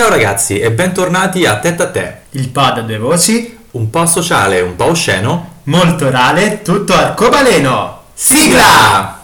Ciao ragazzi e bentornati a Tetta a Te, Il pod a due voci, un po' sociale, un po' osceno. molto orale, tutto arcobaleno. Sigla!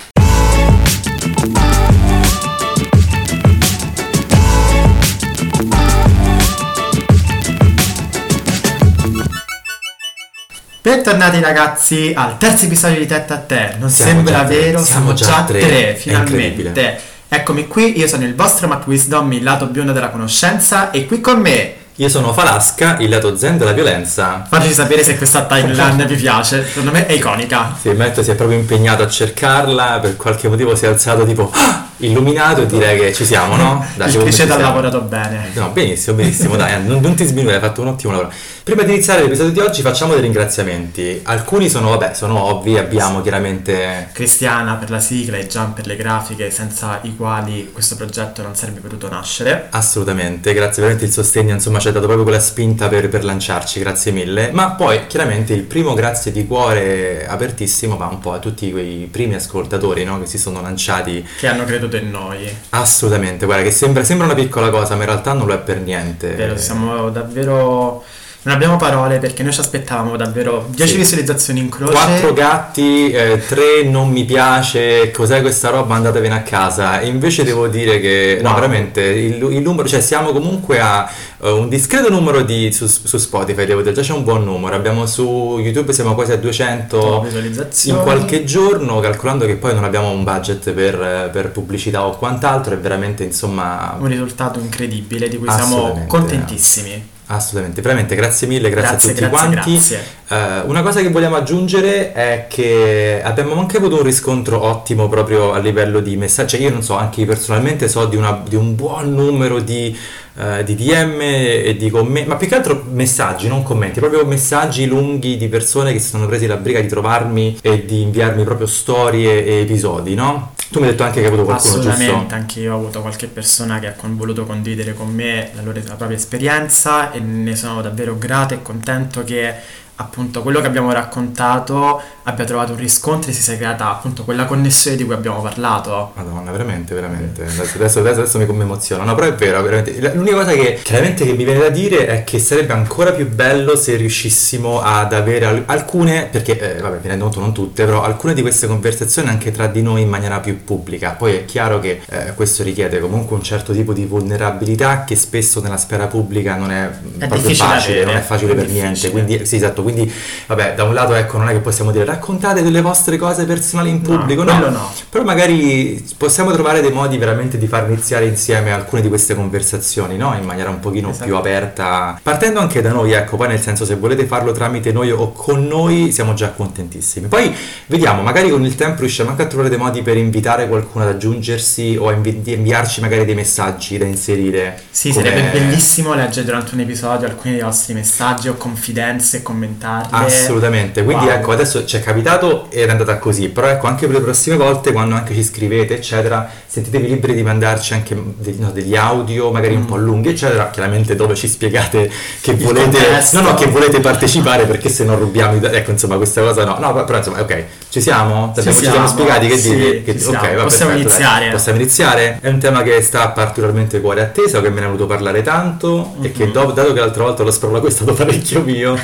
Bentornati ragazzi al terzo episodio di Tetta a Te. Non Siamo sembra già tre, vero, siamo già tre, è finalmente. Eccomi qui, io sono il vostro Matt Wisdom, il lato biondo della conoscenza, e qui con me Io sono Falasca, il lato zen della violenza. Fateci sapere se questa timeline vi piace, secondo me è iconica. Sì, Matt si è proprio impegnato a cercarla, per qualche motivo si è alzato tipo "Ah!" Illuminato e direi che ci siamo, no? Dai, il ci ha siamo. lavorato bene. No, benissimo, benissimo, dai, non, non ti sminuire, hai fatto un ottimo lavoro. Prima di iniziare l'episodio di oggi facciamo dei ringraziamenti. Alcuni sono, vabbè, sono ovvi, abbiamo chiaramente Cristiana per la sigla e Gian per le grafiche, senza i quali questo progetto non sarebbe potuto nascere. Assolutamente, grazie veramente il sostegno, insomma ci ha dato proprio quella spinta per, per lanciarci, grazie mille. Ma poi chiaramente il primo grazie di cuore apertissimo va un po' a tutti quei primi ascoltatori no, che si sono lanciati. Che hanno creduto in noi. Assolutamente, guarda che sembra, sembra una piccola cosa, ma in realtà non lo è per niente. Vero, siamo davvero. Non abbiamo parole perché noi ci aspettavamo davvero 10 Sì. visualizzazioni in croce. Quattro gatti, eh, tre non mi piace, cos'è questa roba, andatevene a casa. E invece devo dire che, no, Wow. veramente, il, il numero, cioè siamo comunque a eh, un discreto numero di, su, su Spotify, devo dire, già c'è un buon numero. Abbiamo su YouTube, siamo quasi a 200 visualizzazioni. in qualche giorno, calcolando che poi non abbiamo un budget per, eh, per pubblicità o quant'altro, è veramente, insomma, Un risultato incredibile di cui siamo contentissimi. Assolutamente, veramente, grazie mille, grazie, Grazie, a tutti grazie, quanti. grazie. Eh, una cosa che vogliamo aggiungere è che abbiamo anche avuto un riscontro ottimo proprio a livello di messaggi. Cioè, io non so, anche io personalmente so di, una- di un buon numero di, eh, di DM e di commenti, ma più che altro messaggi, non commenti, proprio messaggi lunghi di persone che si sono presi la briga di trovarmi e di inviarmi proprio storie e episodi, no? Tu mi hai detto anche che hai avuto qualcuno, Assolutamente, giusto? anche io ho avuto qualche persona che ha voluto condividere con me la, loro, la propria esperienza e ne sono davvero grato e contento che appunto quello che abbiamo raccontato abbia trovato un riscontro e si sia creata appunto quella connessione di cui abbiamo parlato. Madonna, veramente, veramente. Adesso, adesso, adesso, mi, emoziona. No, però è vero, veramente. L'unica cosa che chiaramente che mi viene da dire è che sarebbe ancora più bello se riuscissimo ad avere al- alcune, perché, eh, vabbè, mi rendo conto non tutte, però alcune di queste conversazioni anche tra di noi in maniera più pubblica. Poi è chiaro che eh, questo richiede comunque un certo tipo di vulnerabilità che spesso nella sfera pubblica non è, proprio difficile facile, non è facile è per difficile. niente. Quindi, sì, esatto. Quindi, vabbè, da un lato, ecco, non è che possiamo dire raccontate delle vostre cose personali in No, pubblico, quello no. però magari possiamo trovare dei modi veramente di far iniziare insieme alcune di queste conversazioni, no? In maniera un pochino Esatto. più aperta. Partendo anche da noi, ecco, poi nel senso se volete farlo tramite noi o con noi siamo già contentissimi. Poi vediamo, magari con il tempo riusciamo anche a trovare dei modi per invitare qualcuno ad aggiungersi o a invi- inviarci magari dei messaggi da inserire. Sì, come- sarebbe bellissimo leggere durante un episodio alcuni dei vostri messaggi o confidenze e commentarle. Assolutamente, quindi Wow. ecco adesso ci è capitato ed è andata così, però ecco anche per le prossime volte quando anche ci scrivete eccetera, sentitevi liberi di mandarci anche degli, no, degli audio magari un Mm. po' lunghi eccetera, chiaramente dove ci spiegate che Il volete, no no che volete partecipare perché se non rubiamo, ecco insomma questa cosa no, no però insomma ok, ci siamo? Ci Abbiamo- ci siamo siamo, spiegati che sì, dire? Che- siamo. ok, va, Possiamo perfetto, dai. iniziare. Possiamo iniziare? È un tema che sta particolarmente cuore a te, so che me ne hai voluto parlare tanto e che Mhm. dopo, dato che l'altra volta lo sproloquio è stato parecchio mio,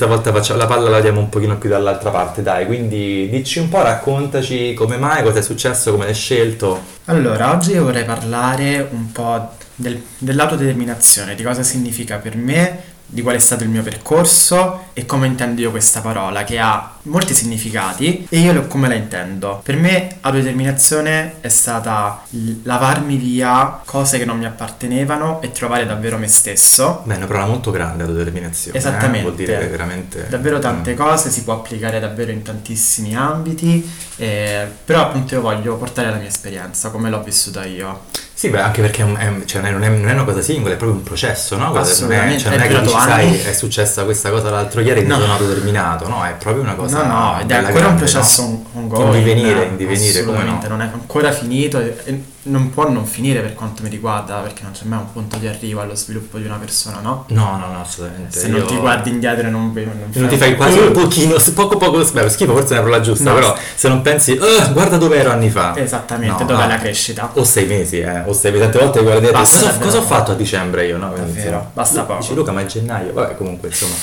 stavolta facciamo la palla la diamo un pochino più dall'altra parte, dai, quindi dici un po', raccontaci come mai, cosa è successo, come l'hai scelto. Allora, oggi io vorrei parlare un po' del- dell'autodeterminazione, di cosa significa per me, di qual è stato il mio percorso e come intendo io questa parola, che ha molti significati e io lo- come la intendo. Per me autodeterminazione è stata lavarmi via cose che non mi appartenevano e trovare davvero me stesso. Beh, è una parola molto grande, autodeterminazione. eh, Esattamente. Vuol dire veramente... Davvero tante Mm. cose, si può applicare davvero in tantissimi ambiti, eh, però appunto io voglio portare la mia esperienza, come l'ho vissuta io. Sì, beh, anche perché è un- è un- cioè, non, è, non è una cosa singola, è proprio un processo, no? Guarda, Non è, Assolutamente, cioè, non è che dici, sai, è successa questa cosa l'altro ieri e mi No. sono autodeterminato, no? È proprio una cosa... No, no, ed è ancora un processo no? on- ongoing. In divenire, in divenire, Assolutamente, no? non è ancora finito. e- non può non finire per quanto mi riguarda, perché non c'è mai un punto di arrivo allo sviluppo di una persona, no? No, no, no, assolutamente. Se non Io- ti guardi indietro e non, non, Non ti fai quasi un pochino, poco poco, beh, schifo forse è la parola giusta, No. però se non pensi, "Ah, guarda dove ero anni fa. Esattamente, No, dov'è no. la crescita? O sei mesi, eh, o sei mesi, tante volte guardi cosa, cosa ho fatto a dicembre io, no? Davvero, basta poco. Dici Luca, ma è gennaio, vabbè comunque insomma.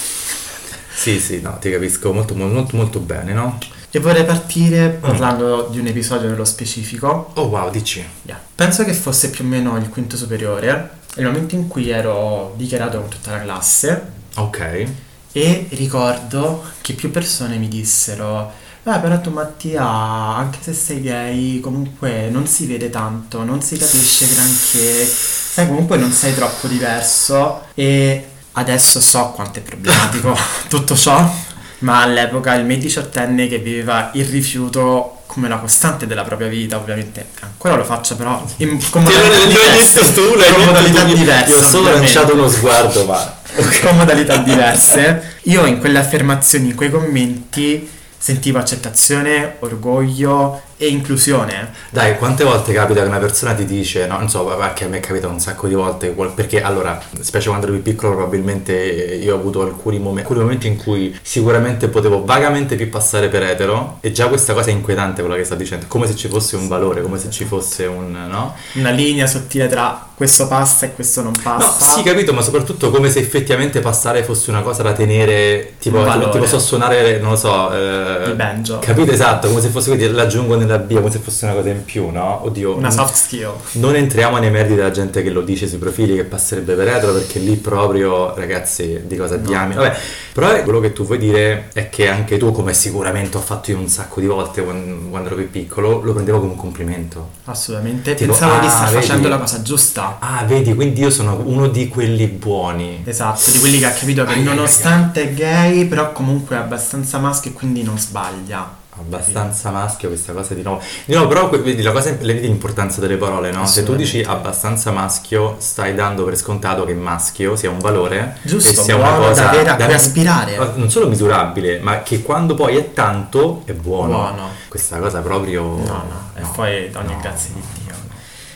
Sì, sì, no, ti capisco molto, molto, molto bene, no? E vorrei partire Mm. parlando di un episodio nello specifico. Oh wow, dici. Yeah. Penso che fosse più o meno il quinto superiore, il momento in cui ero dichiarato con tutta la classe Ok. e ricordo che più persone mi dissero Ah, però tu Mattia, anche se sei gay, comunque non si vede tanto, non si capisce granché, sai, comunque non sei troppo diverso e adesso so quanto è problematico tutto ciò, ma all'epoca il me diciottenne che viveva il rifiuto come la costante della propria vita, ovviamente ancora lo faccio però in, con modalità diverse, con modalità diverse, Io ho solo lanciato uno sguardo, ma... con modalità diverse. Io in quelle affermazioni, in quei commenti, sentivo accettazione, orgoglio e inclusione. Dai, quante volte capita che una persona ti dice, no, non so, che a me è capitato un sacco di volte, perché allora, specie quando ero più piccolo, probabilmente io ho avuto alcuni momenti, alcuni momenti in cui sicuramente potevo vagamente più passare per etero, e già questa cosa è inquietante quella che sto dicendo, come se ci fosse un valore, come se ci fosse un, no? Una linea sottile tra questo passa e questo non No, passa. sì, capito, ma soprattutto come se effettivamente passare fosse una cosa da tenere, tipo, tipo, so suonare, non lo so, eh, Il banjo. Capito esatto, come se fosse, quindi l'aggiungo nella bio, come se fosse una cosa in più, no? Oddio. Una soft skill. Non entriamo nei meriti della gente che lo dice sui profili che passerebbe per etero perché lì proprio, ragazzi, di cosa diamine. Vabbè, però quello che tu vuoi dire è che anche tu, come sicuramente ho fatto io un sacco di volte quando, quando ero più piccolo, lo prendevo come un complimento. Assolutamente. Tipo, Pensavo di ah, star vedi? facendo la cosa giusta. Ah, vedi, quindi io sono uno di quelli buoni. Esatto, di quelli che ha capito che Ai, ai, nonostante è gay, però comunque è abbastanza maschio e quindi non sbaglia. Abbastanza maschio questa cosa di nuovo. Di nuovo, però vedi la cosa, le vedi l'importanza delle parole, no? Se tu dici abbastanza maschio, stai dando per scontato che maschio sia un valore Giusto, e sia una cosa da avere a cui da- aspirare. Non solo misurabile, ma che quando poi è tanto è buono. Buono. Questa cosa proprio No, no, e poi ogni grazie di Dio. E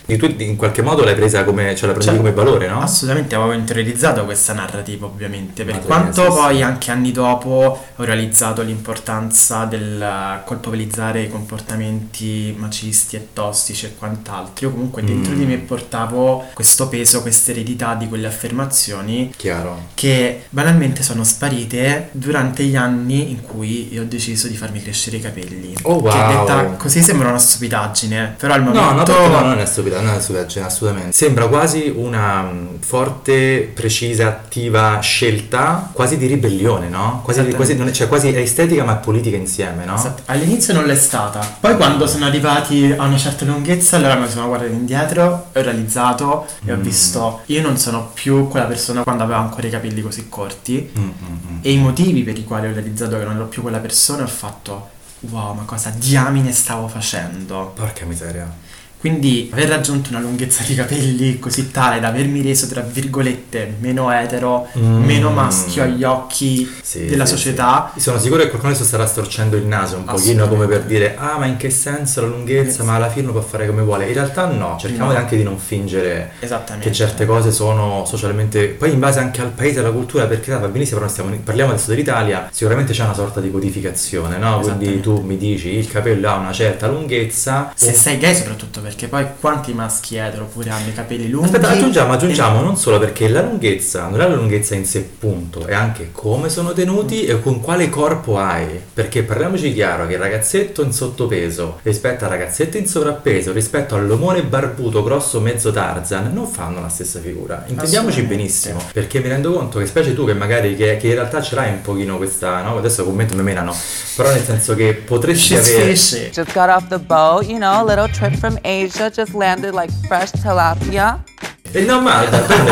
tu in qualche modo l'hai presa come, cioè Cioè, come valore, no? Assolutamente avevo interiorizzato questa narrativa ovviamente, per quanto sì. poi anche anni dopo ho realizzato l'importanza del colpevolizzare i comportamenti macisti e tossici e quant'altro, io comunque dentro Mm. di me portavo questo peso, questa eredità di quelle affermazioni Chiaro. che banalmente sono sparite durante gli anni in cui io ho deciso di farmi crescere i capelli. Oh, Che wow. detta così sembra una stupidaggine, però al No, momento... no, perché no, non è stupida, non è stupidaggine, assolutamente. Sembra quasi una mh, forte, precisa, attiva scelta, quasi di ribellione, no? Quasi, quasi, non è, cioè, quasi è estetica ma è politica insieme, no? Esatto. All'inizio non l'è stata, poi quando sono arrivati a una certa lunghezza, allora mi sono guardato indietro, ho realizzato e ho Mm. visto io non sono più quella persona quando aveva ancora i capelli così corti Mm, mm, mm. e i motivi per i quali ho realizzato che non ero più quella persona ho fatto wow, ma cosa diamine stavo facendo? Porca miseria. Quindi aver raggiunto una lunghezza di capelli così tale da avermi reso, tra virgolette, meno etero, Mm. meno maschio agli occhi Sì, della sì, società, sì. Sono sicuro che qualcuno adesso starà storcendo il naso un pochino come per dire ah ma in che senso la lunghezza, ma alla fine lo può fare come vuole. In realtà no, cerchiamo No. anche di non fingere che certe cose sono socialmente poi in base anche al paese alla cultura perché va benissimo però stiamo, parliamo adesso dell'Italia sicuramente c'è una sorta di codificazione no? quindi tu mi dici il capello ha una certa lunghezza Se o- sei gay soprattutto perché poi quanti maschi etero pure hanno i capelli lunghi Aspetta, aggiungiamo, e- aggiungiamo non solo perché la lunghezza non è la lunghezza in sé, punto, è anche come sono tenuti e con quale corpo hai. Perché parliamoci chiaro che il ragazzetto in sottopeso rispetto al ragazzetto in sovrappeso, rispetto all'omone barbuto grosso mezzo Tarzan, non fanno la stessa figura. Intendiamoci benissimo, perché mi rendo conto che specie tu che magari che, che in realtà ce l'hai un pochino questa, no? Adesso commento mi menano, però nel senso che potresti avere... Just got off the boat, you know, a little trip from Asia, just landed like fresh tilapia. E no, ma me,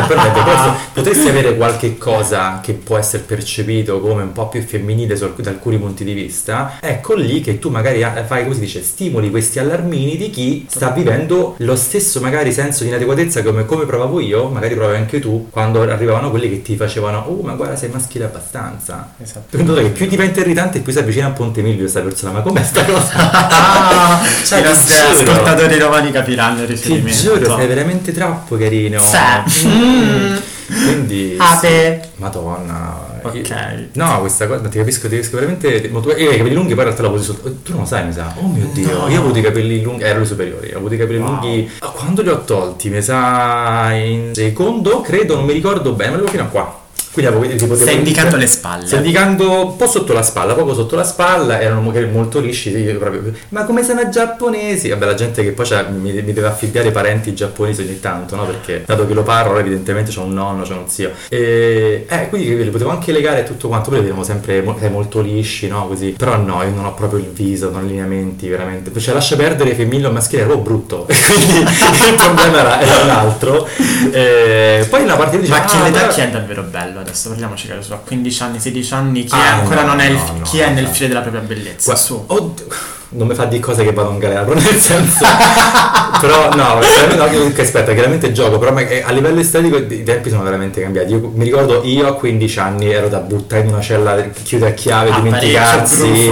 per me potresti, potresti avere qualche cosa che può essere percepito come un po' più femminile su, da alcuni punti di vista, ecco lì che tu magari fai, come si dice, stimoli questi allarmini di chi sta vivendo lo stesso magari senso di inadeguatezza come, come provavo io, magari provavi anche tu, quando arrivavano quelli che ti facevano, oh ma guarda sei maschile abbastanza. Esatto. Che più diventa irritante più si avvicina a Ponte Milvio questa persona, ma com'è sta cosa? ah, cioè, I nostri ascoltatori romani capiranno il riferimento. Ti giuro, sei veramente troppo carino. Sì. Mm. Quindi Ate. Sì. Madonna. Ok. No, questa cosa ti capisco, ti capisco veramente. Io i capelli lunghi poi in realtà l'avevo sotto. Tu non lo sai, mi sa. Oh mio dio, no. io ho avuto i capelli lunghi. Ero superiori, ho avuto i capelli wow. lunghi. Quando li ho tolti, mi sa in secondo, credo, non mi ricordo bene, ma avevo fino a qua. Quindi avevo, tipo, Stai indicando le spalle. Stai indicando un po' sotto la spalla, poco sotto la spalla, erano molto lisci. Proprio, ma come sono giapponesi? Vabbè, la gente che poi mi, mi, deve affibbiare parenti giapponesi ogni tanto, no? Perché dato che lo parlo, evidentemente c'è un nonno, c'è un zio. E, eh, quindi li potevo anche legare tutto quanto, poi li vediamo sempre molto lisci, no? Così. Però no, io non ho proprio il viso, non lineamenti, veramente. Cioè, lascia perdere femminile o maschile, ero brutto. quindi il problema era, era un altro. E, poi una parte dice, ma chi ah, l'età chi è davvero bello? Adesso parliamoci che so, a 15 anni, 16 anni, chi, ah, è, ancora no, non è il, no, chi è nel filo della propria bellezza? Guarda, su. Oddio non mi fa di cose che vado in galera, però nel senso... però no, no, comunque aspetta, chiaramente gioco, però a livello estetico i tempi sono veramente cambiati. Io, mi ricordo io a 15 anni ero da buttare in una cella, chiudere a chiave, ah, dimenticarsi.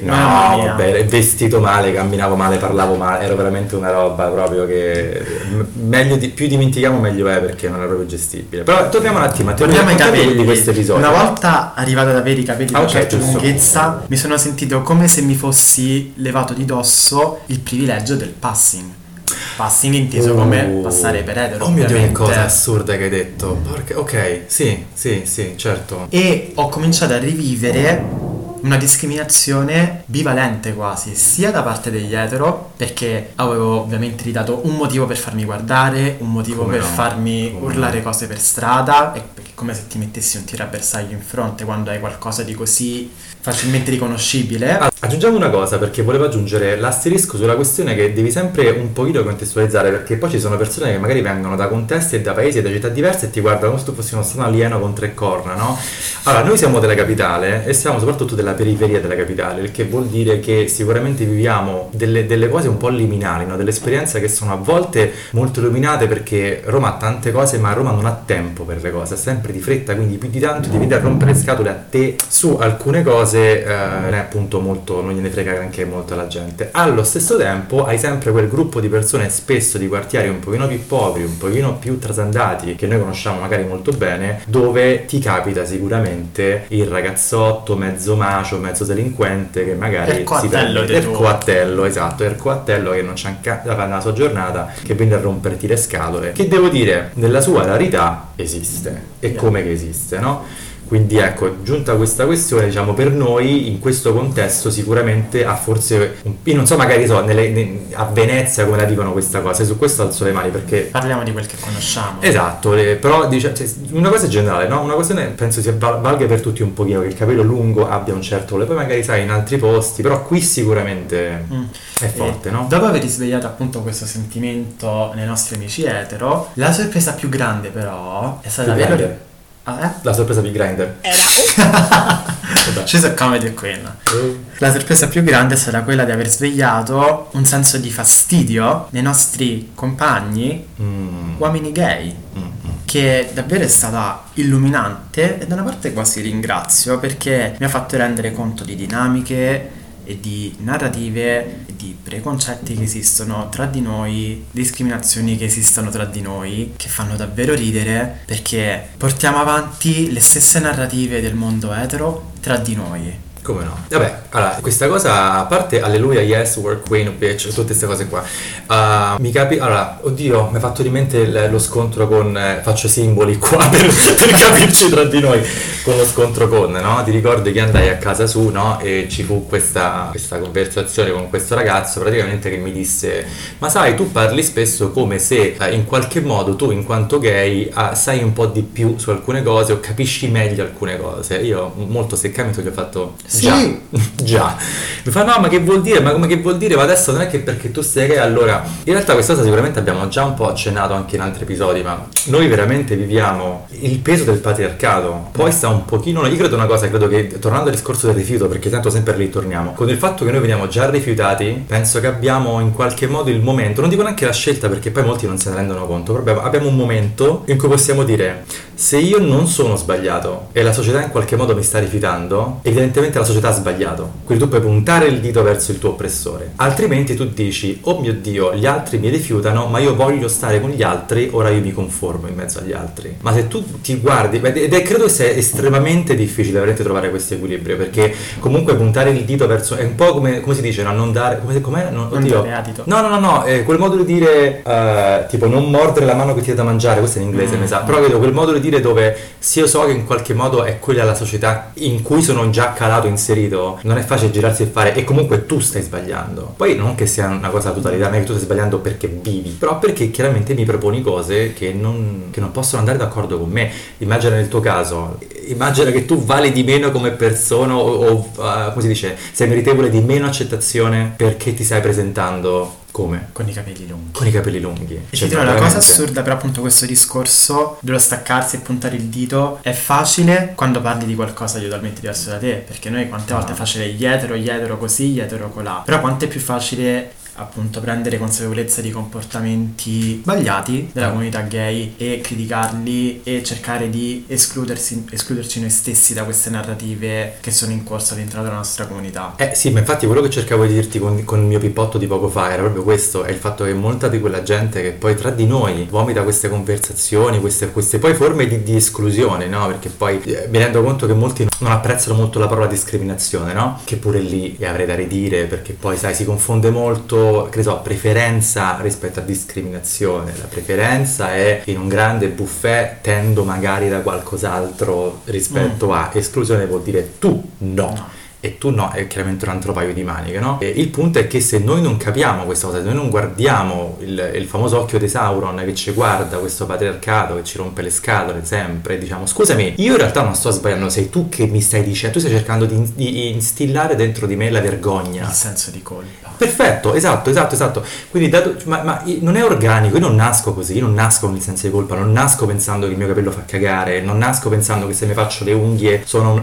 No, vabbè, vestito male, camminavo male, parlavo male, ero veramente una roba proprio che meglio di, più dimentichiamo meglio è perché non era proprio gestibile. Però torniamo un attimo, torniamo ai capelli di questo episodio. Una volta arrivato ad avere i capelli ah, di okay, una certa lunghezza, mi sono sentito come se mi fossi levato di dosso il privilegio del passing. Passing inteso uh, come passare per etero. Oh mio dio, che cosa assurda che hai detto. Porca, ok, sì, sì, sì, certo. E ho cominciato a rivivere una discriminazione bivalente quasi, sia da parte degli etero, perché avevo ovviamente ridato un motivo per farmi guardare, un motivo come per no? farmi come urlare no? cose per strada, e come se ti mettessi un tiro a bersaglio in fronte quando hai qualcosa di così facilmente riconoscibile. Ah, aggiungiamo una cosa perché volevo aggiungere l'asterisco sulla questione che devi sempre un pochino contestualizzare perché poi ci sono persone che magari vengono da contesti e da paesi e da città diverse e ti guardano come se tu fossi uno strano alieno con tre corna, no? Allora, noi siamo della capitale e siamo soprattutto della periferia della capitale, il che vuol dire che sicuramente viviamo delle, delle cose un po' liminali, no? delle esperienze che sono a volte molto illuminate perché Roma ha tante cose ma Roma non ha tempo per le cose, è sempre di fretta, quindi più di tanto devi rompere le scatole a te su alcune cose, eh, non è appunto molto, non gliene frega neanche molto alla gente. Allo stesso tempo hai sempre quel gruppo di persone spesso di quartieri un pochino più poveri, un pochino più trasandati, che noi conosciamo magari molto bene, dove ti capita sicuramente il ragazzotto mezzo macio, mezzo delinquente che magari si prende il coattello, esatto, il coattello che non c'ha da fare nella sua giornata, che viene a romperti le scatole, che devo dire, nella sua rarità esiste. E come che esiste, no? Quindi ecco, giunta questa questione, diciamo per noi in questo contesto sicuramente ha forse, io non so magari so, nelle, ne, a Venezia come la dicono questa cosa, e su questo alzo le mani perché... Parliamo di quel che conosciamo. Esatto, le, però dice, cioè, una cosa generale, no? Una questione penso sia valga per tutti un pochino, che il capello lungo abbia un certo valore, poi magari sai in altri posti, però qui sicuramente mm. è forte, e no? Dopo aver risvegliato appunto questo sentimento nei nostri amici etero, la sorpresa più grande però è stata avere Ah, eh? La sorpresa di Grinder. Era. Sono comedy quella. Uh. La sorpresa più grande sarà quella di aver svegliato un senso di fastidio nei nostri compagni, mm. uomini gay. Mm. Che davvero è stata illuminante e da una parte quasi ringrazio perché mi ha fatto rendere conto di dinamiche e di narrative di preconcetti che esistono tra di noi, discriminazioni che esistono tra di noi, che fanno davvero ridere perché portiamo avanti le stesse narrative del mondo etero tra di noi come no? Vabbè, allora, questa cosa, a parte alleluia, yes, work, queen, bitch, tutte queste cose qua, uh, mi capi... Allora, oddio, mi ha fatto di mente lo scontro con... Eh, faccio simboli qua per, per, capirci tra di noi, con lo scontro con, no? Ti ricordi che andai a casa su, no? E ci fu questa, questa conversazione con questo ragazzo, praticamente, che mi disse, ma sai, tu parli spesso come se eh, in qualche modo tu, in quanto gay, eh, sai un po' di più su alcune cose o capisci meglio alcune cose. Io molto seccamente gli ho fatto. Già. Mi fa no, ma che vuol dire? Ma come che vuol dire? Ma adesso non è che perché tu sei gay, allora... In realtà questa cosa sicuramente abbiamo già un po' accennato anche in altri episodi, ma noi veramente viviamo il peso del patriarcato. Poi sta un pochino... Io credo una cosa, credo che, tornando al discorso del rifiuto, perché tanto sempre lì torniamo, con il fatto che noi veniamo già rifiutati, penso che abbiamo in qualche modo il momento, non dico neanche la scelta perché poi molti non se ne rendono conto, però abbiamo un momento in cui possiamo dire se io non sono sbagliato e la società in qualche modo mi sta rifiutando, evidentemente la società ha sbagliato. Quindi tu puoi puntare il dito verso il tuo oppressore. Altrimenti tu dici, oh mio Dio, gli altri mi rifiutano, ma io voglio stare con gli altri, ora io mi conformo in mezzo agli altri. Ma se tu ti guardi, ed è credo sia estremamente difficile veramente trovare questo equilibrio, perché comunque puntare il dito verso... è un po' come, come si dice, no? non dare... Come, com'è? Non, non adito. No, no, no, no, è quel modo di dire, uh, tipo non mordere la mano che ti dà da mangiare, questo è in inglese, mm. mi sa, però vedo quel modo di dire dove se io so che in qualche modo è quella la società in cui sono già calato, inserito, non è facile girarsi e fare e comunque tu stai sbagliando. Poi non che sia una cosa totalità, non è che tu stai sbagliando perché vivi, però perché chiaramente mi proponi cose che non, che non possono andare d'accordo con me. Immagina nel tuo caso, immagina che tu vali di meno come persona o, o uh, come si dice, sei meritevole di meno accettazione perché ti stai presentando come? Con i capelli lunghi. Con i capelli lunghi. E cioè, ti dirò, la cosa assurda però appunto questo discorso dello staccarsi e puntare il dito è facile quando parli di qualcosa di totalmente diverso da te, perché noi quante volte no. è facile gli etero, gli etero così, gli etero colà. Però quanto è più facile appunto prendere consapevolezza di comportamenti sbagliati della comunità gay e criticarli e cercare di escludersi, escluderci noi stessi da queste narrative che sono in corso all'interno della nostra comunità. Eh sì, ma infatti quello che cercavo di dirti con, con il mio pippotto di poco fa era proprio questo, è il fatto che molta di quella gente che poi tra di noi vomita queste conversazioni, queste, queste poi forme di, di, esclusione, no? Perché poi eh, mi rendo conto che molti non apprezzano molto la parola discriminazione, no? Che pure lì avrei da ridire perché poi sai si confonde molto che ne so, preferenza rispetto a discriminazione. La preferenza è in un grande buffet tendo magari da qualcos'altro rispetto mm. a esclusione vuol dire tu no. no e tu no, è chiaramente un altro paio di maniche, no? E il punto è che se noi non capiamo questa cosa, se noi non guardiamo il, il, famoso occhio di Sauron che ci guarda, questo patriarcato che ci rompe le scatole sempre, diciamo scusami, io in realtà non sto sbagliando, sei tu che mi stai dicendo, tu stai cercando di, di instillare dentro di me la vergogna. Il senso di colpa. Perfetto, esatto, esatto, esatto. Quindi dato, ma, ma non è organico, io non nasco così, io non nasco con il senso di colpa, non nasco pensando che il mio capello fa cagare, non nasco pensando che se mi faccio le unghie sono un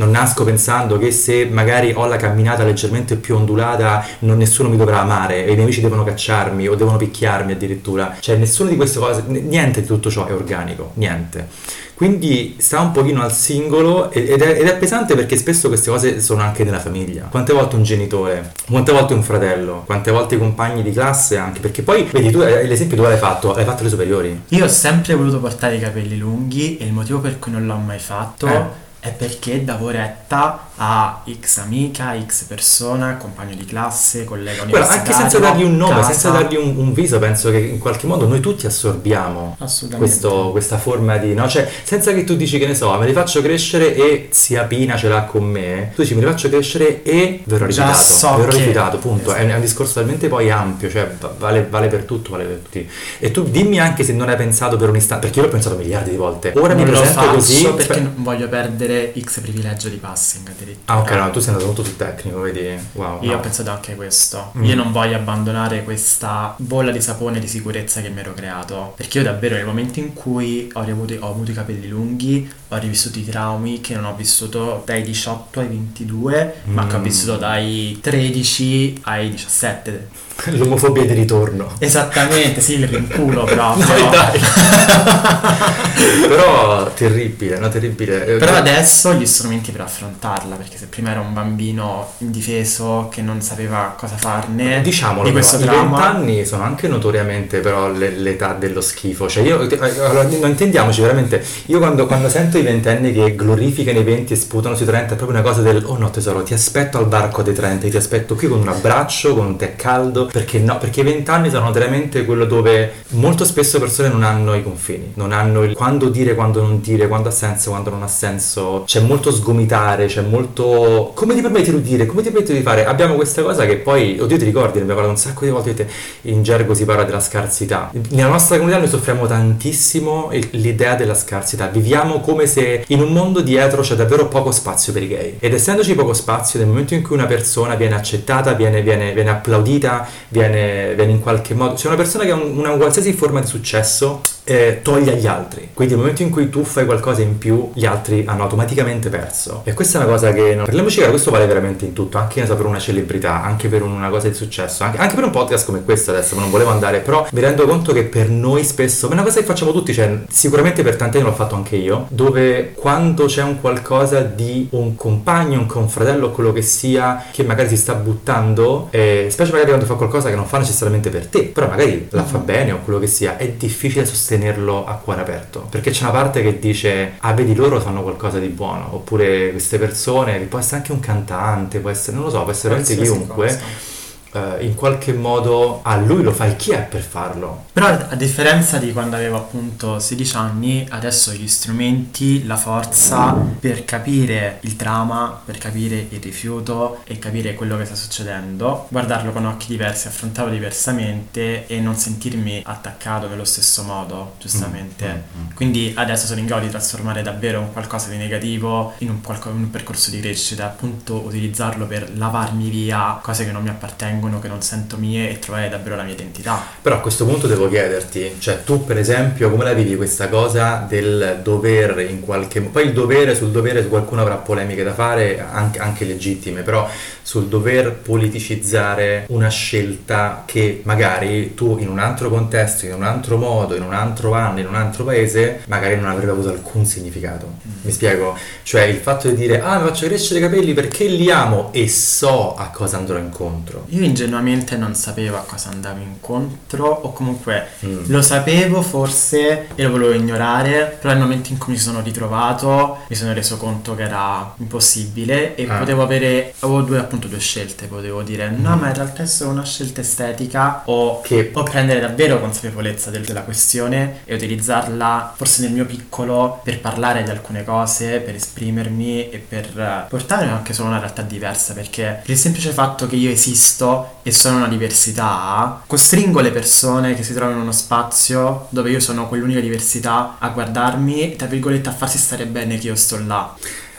non nasco pensando che se magari ho la camminata leggermente più ondulata non nessuno mi dovrà amare e i nemici devono cacciarmi o devono picchiarmi addirittura. Cioè nessuna di queste cose, niente di tutto ciò è organico, niente. Quindi sta un pochino al singolo ed è, ed è, pesante perché spesso queste cose sono anche nella famiglia. Quante volte un genitore, quante volte un fratello, quante volte i compagni di classe anche, perché poi, vedi, tu eh, l'esempio dove l'hai fatto? L'hai fatto alle superiori. Io ho sempre voluto portare i capelli lunghi e il motivo per cui non l'ho mai fatto... Eh è perché da Voretta a X amica, X persona, compagno di classe, collega universitario. Guarda, anche senza dargli un nome, casa. senza dargli un, un, viso, penso che in qualche modo noi tutti assorbiamo questo, questa forma di... No? Cioè, senza che tu dici che ne so, me li faccio crescere e zia Pina ce l'ha con me, tu dici me li faccio crescere e verrò rifiutato. So verrò che... rifiutato, punto. Esatto. È, un, è, un, discorso talmente poi ampio, cioè vale, vale, per tutto, vale per tutti. E tu dimmi anche se non hai pensato per un istante, perché io l'ho pensato miliardi di volte. Ora non mi presento così... perché non voglio perdere X privilegio di passing addirittura. Ah ok, no, tu sei andato molto sul tecnico, vedi? Wow. Io no. ho pensato anche questo. Mm. Io non voglio abbandonare questa bolla di sapone di sicurezza che mi ero creato. Perché io davvero nel momento in cui ho, avuto, ho avuto i capelli lunghi, ho rivissuto i traumi che non ho vissuto dai 18 ai 22, mm. ma che ho vissuto dai 13 ai 17. L'omofobia di ritorno. Esattamente, sì, il rinculo proprio. Dai, dai. Però terribile, no, terribile. Eh, Però adesso ho gli strumenti per affrontarla, perché se prima era un bambino indifeso che non sapeva cosa farne, diciamolo, di questo però, trauma... i vent'anni sono anche notoriamente però l'età dello schifo. Cioè io, eh, allora, non intendiamoci veramente, io quando, quando sento i ventenni che glorificano i venti e sputano sui 30 è proprio una cosa del, oh no tesoro, ti aspetto al barco dei 30, ti aspetto qui con un abbraccio, con un tè caldo, perché no? Perché i vent'anni sono veramente quello dove molto spesso persone non hanno i confini, non hanno il quando dire, quando non dire, quando ha senso, quando non ha senso senso c'è molto sgomitare, c'è molto... Come ti permetti di dire? Come ti permetti di fare? Abbiamo questa cosa che poi, oddio ti ricordi, ne abbiamo parlato un sacco di volte, in gergo si parla della scarsità. Nella nostra comunità noi soffriamo tantissimo l'idea della scarsità, viviamo come se in un mondo dietro c'è davvero poco spazio per i gay. Ed essendoci poco spazio, nel momento in cui una persona viene accettata, viene, viene, viene applaudita, viene, viene, in qualche modo... C'è una persona che ha una qualsiasi forma di successo, eh, toglie agli altri. Quindi nel momento in cui tu fai qualcosa in più, gli altri hanno automaticamente perso. E questa è una cosa che... Non... Parliamoci che questo vale veramente in tutto, anche per una celebrità, anche per una cosa di successo, anche, anche per un podcast come questo adesso, non volevo andare, però mi rendo conto che per noi spesso, ma è una cosa che facciamo tutti, cioè sicuramente per tanti anni l'ho fatto anche io, dove quando c'è un qualcosa di un compagno, un confratello, quello che sia, che magari si sta buttando, eh, specie magari quando fa qualcosa che non fa necessariamente per te, però magari la fa mm-hmm. bene o quello che sia, è difficile sostenerlo a cuore aperto, perché c'è una parte che dice, ah vedi loro fanno qualcosa di buono, oppure queste persone, può essere anche un cantante, può essere, non lo so, può essere veramente chiunque. Cosa Uh, in qualche modo a lui lo fai chi è per farlo. Però a differenza di quando avevo appunto 16 anni, adesso gli strumenti, la forza per capire il dramma, per capire il rifiuto e capire quello che sta succedendo, guardarlo con occhi diversi, affrontarlo diversamente e non sentirmi attaccato nello stesso modo, giustamente. Mm, mm, mm. Quindi adesso sono in grado di trasformare davvero un qualcosa di negativo in un, qualco- in un percorso di crescita, appunto utilizzarlo per lavarmi via cose che non mi appartengono appartengono, che non sento mie e trovare davvero la mia identità. Però a questo punto devo chiederti, cioè tu per esempio come la vivi questa cosa del dover in qualche modo, poi il dovere sul dovere qualcuno avrà polemiche da fare, anche, anche legittime, però sul dover politicizzare una scelta che magari tu in un altro contesto, in un altro modo, in un altro anno, in un altro paese, magari non avrebbe avuto alcun significato. Mm. Mi spiego? Cioè il fatto di dire ah mi faccio crescere i capelli perché li amo e so a cosa andrò incontro. Io ingenuamente non sapevo a cosa andavo incontro o comunque mm. lo sapevo forse e lo volevo ignorare, però nel momento in cui mi sono ritrovato mi sono reso conto che era impossibile e ah. potevo avere, avevo due appunto due scelte, potevo dire no mm. ma in realtà è solo una scelta estetica o, che... o prendere davvero consapevolezza del, della questione e utilizzarla forse nel mio piccolo per parlare di alcune cose, per esprimermi e per portare anche solo una realtà diversa perché il semplice fatto che io esisto e sono una diversità, costringo le persone che si trovano in uno spazio dove io sono quell'unica diversità a guardarmi e tra virgolette a farsi stare bene che io sto là.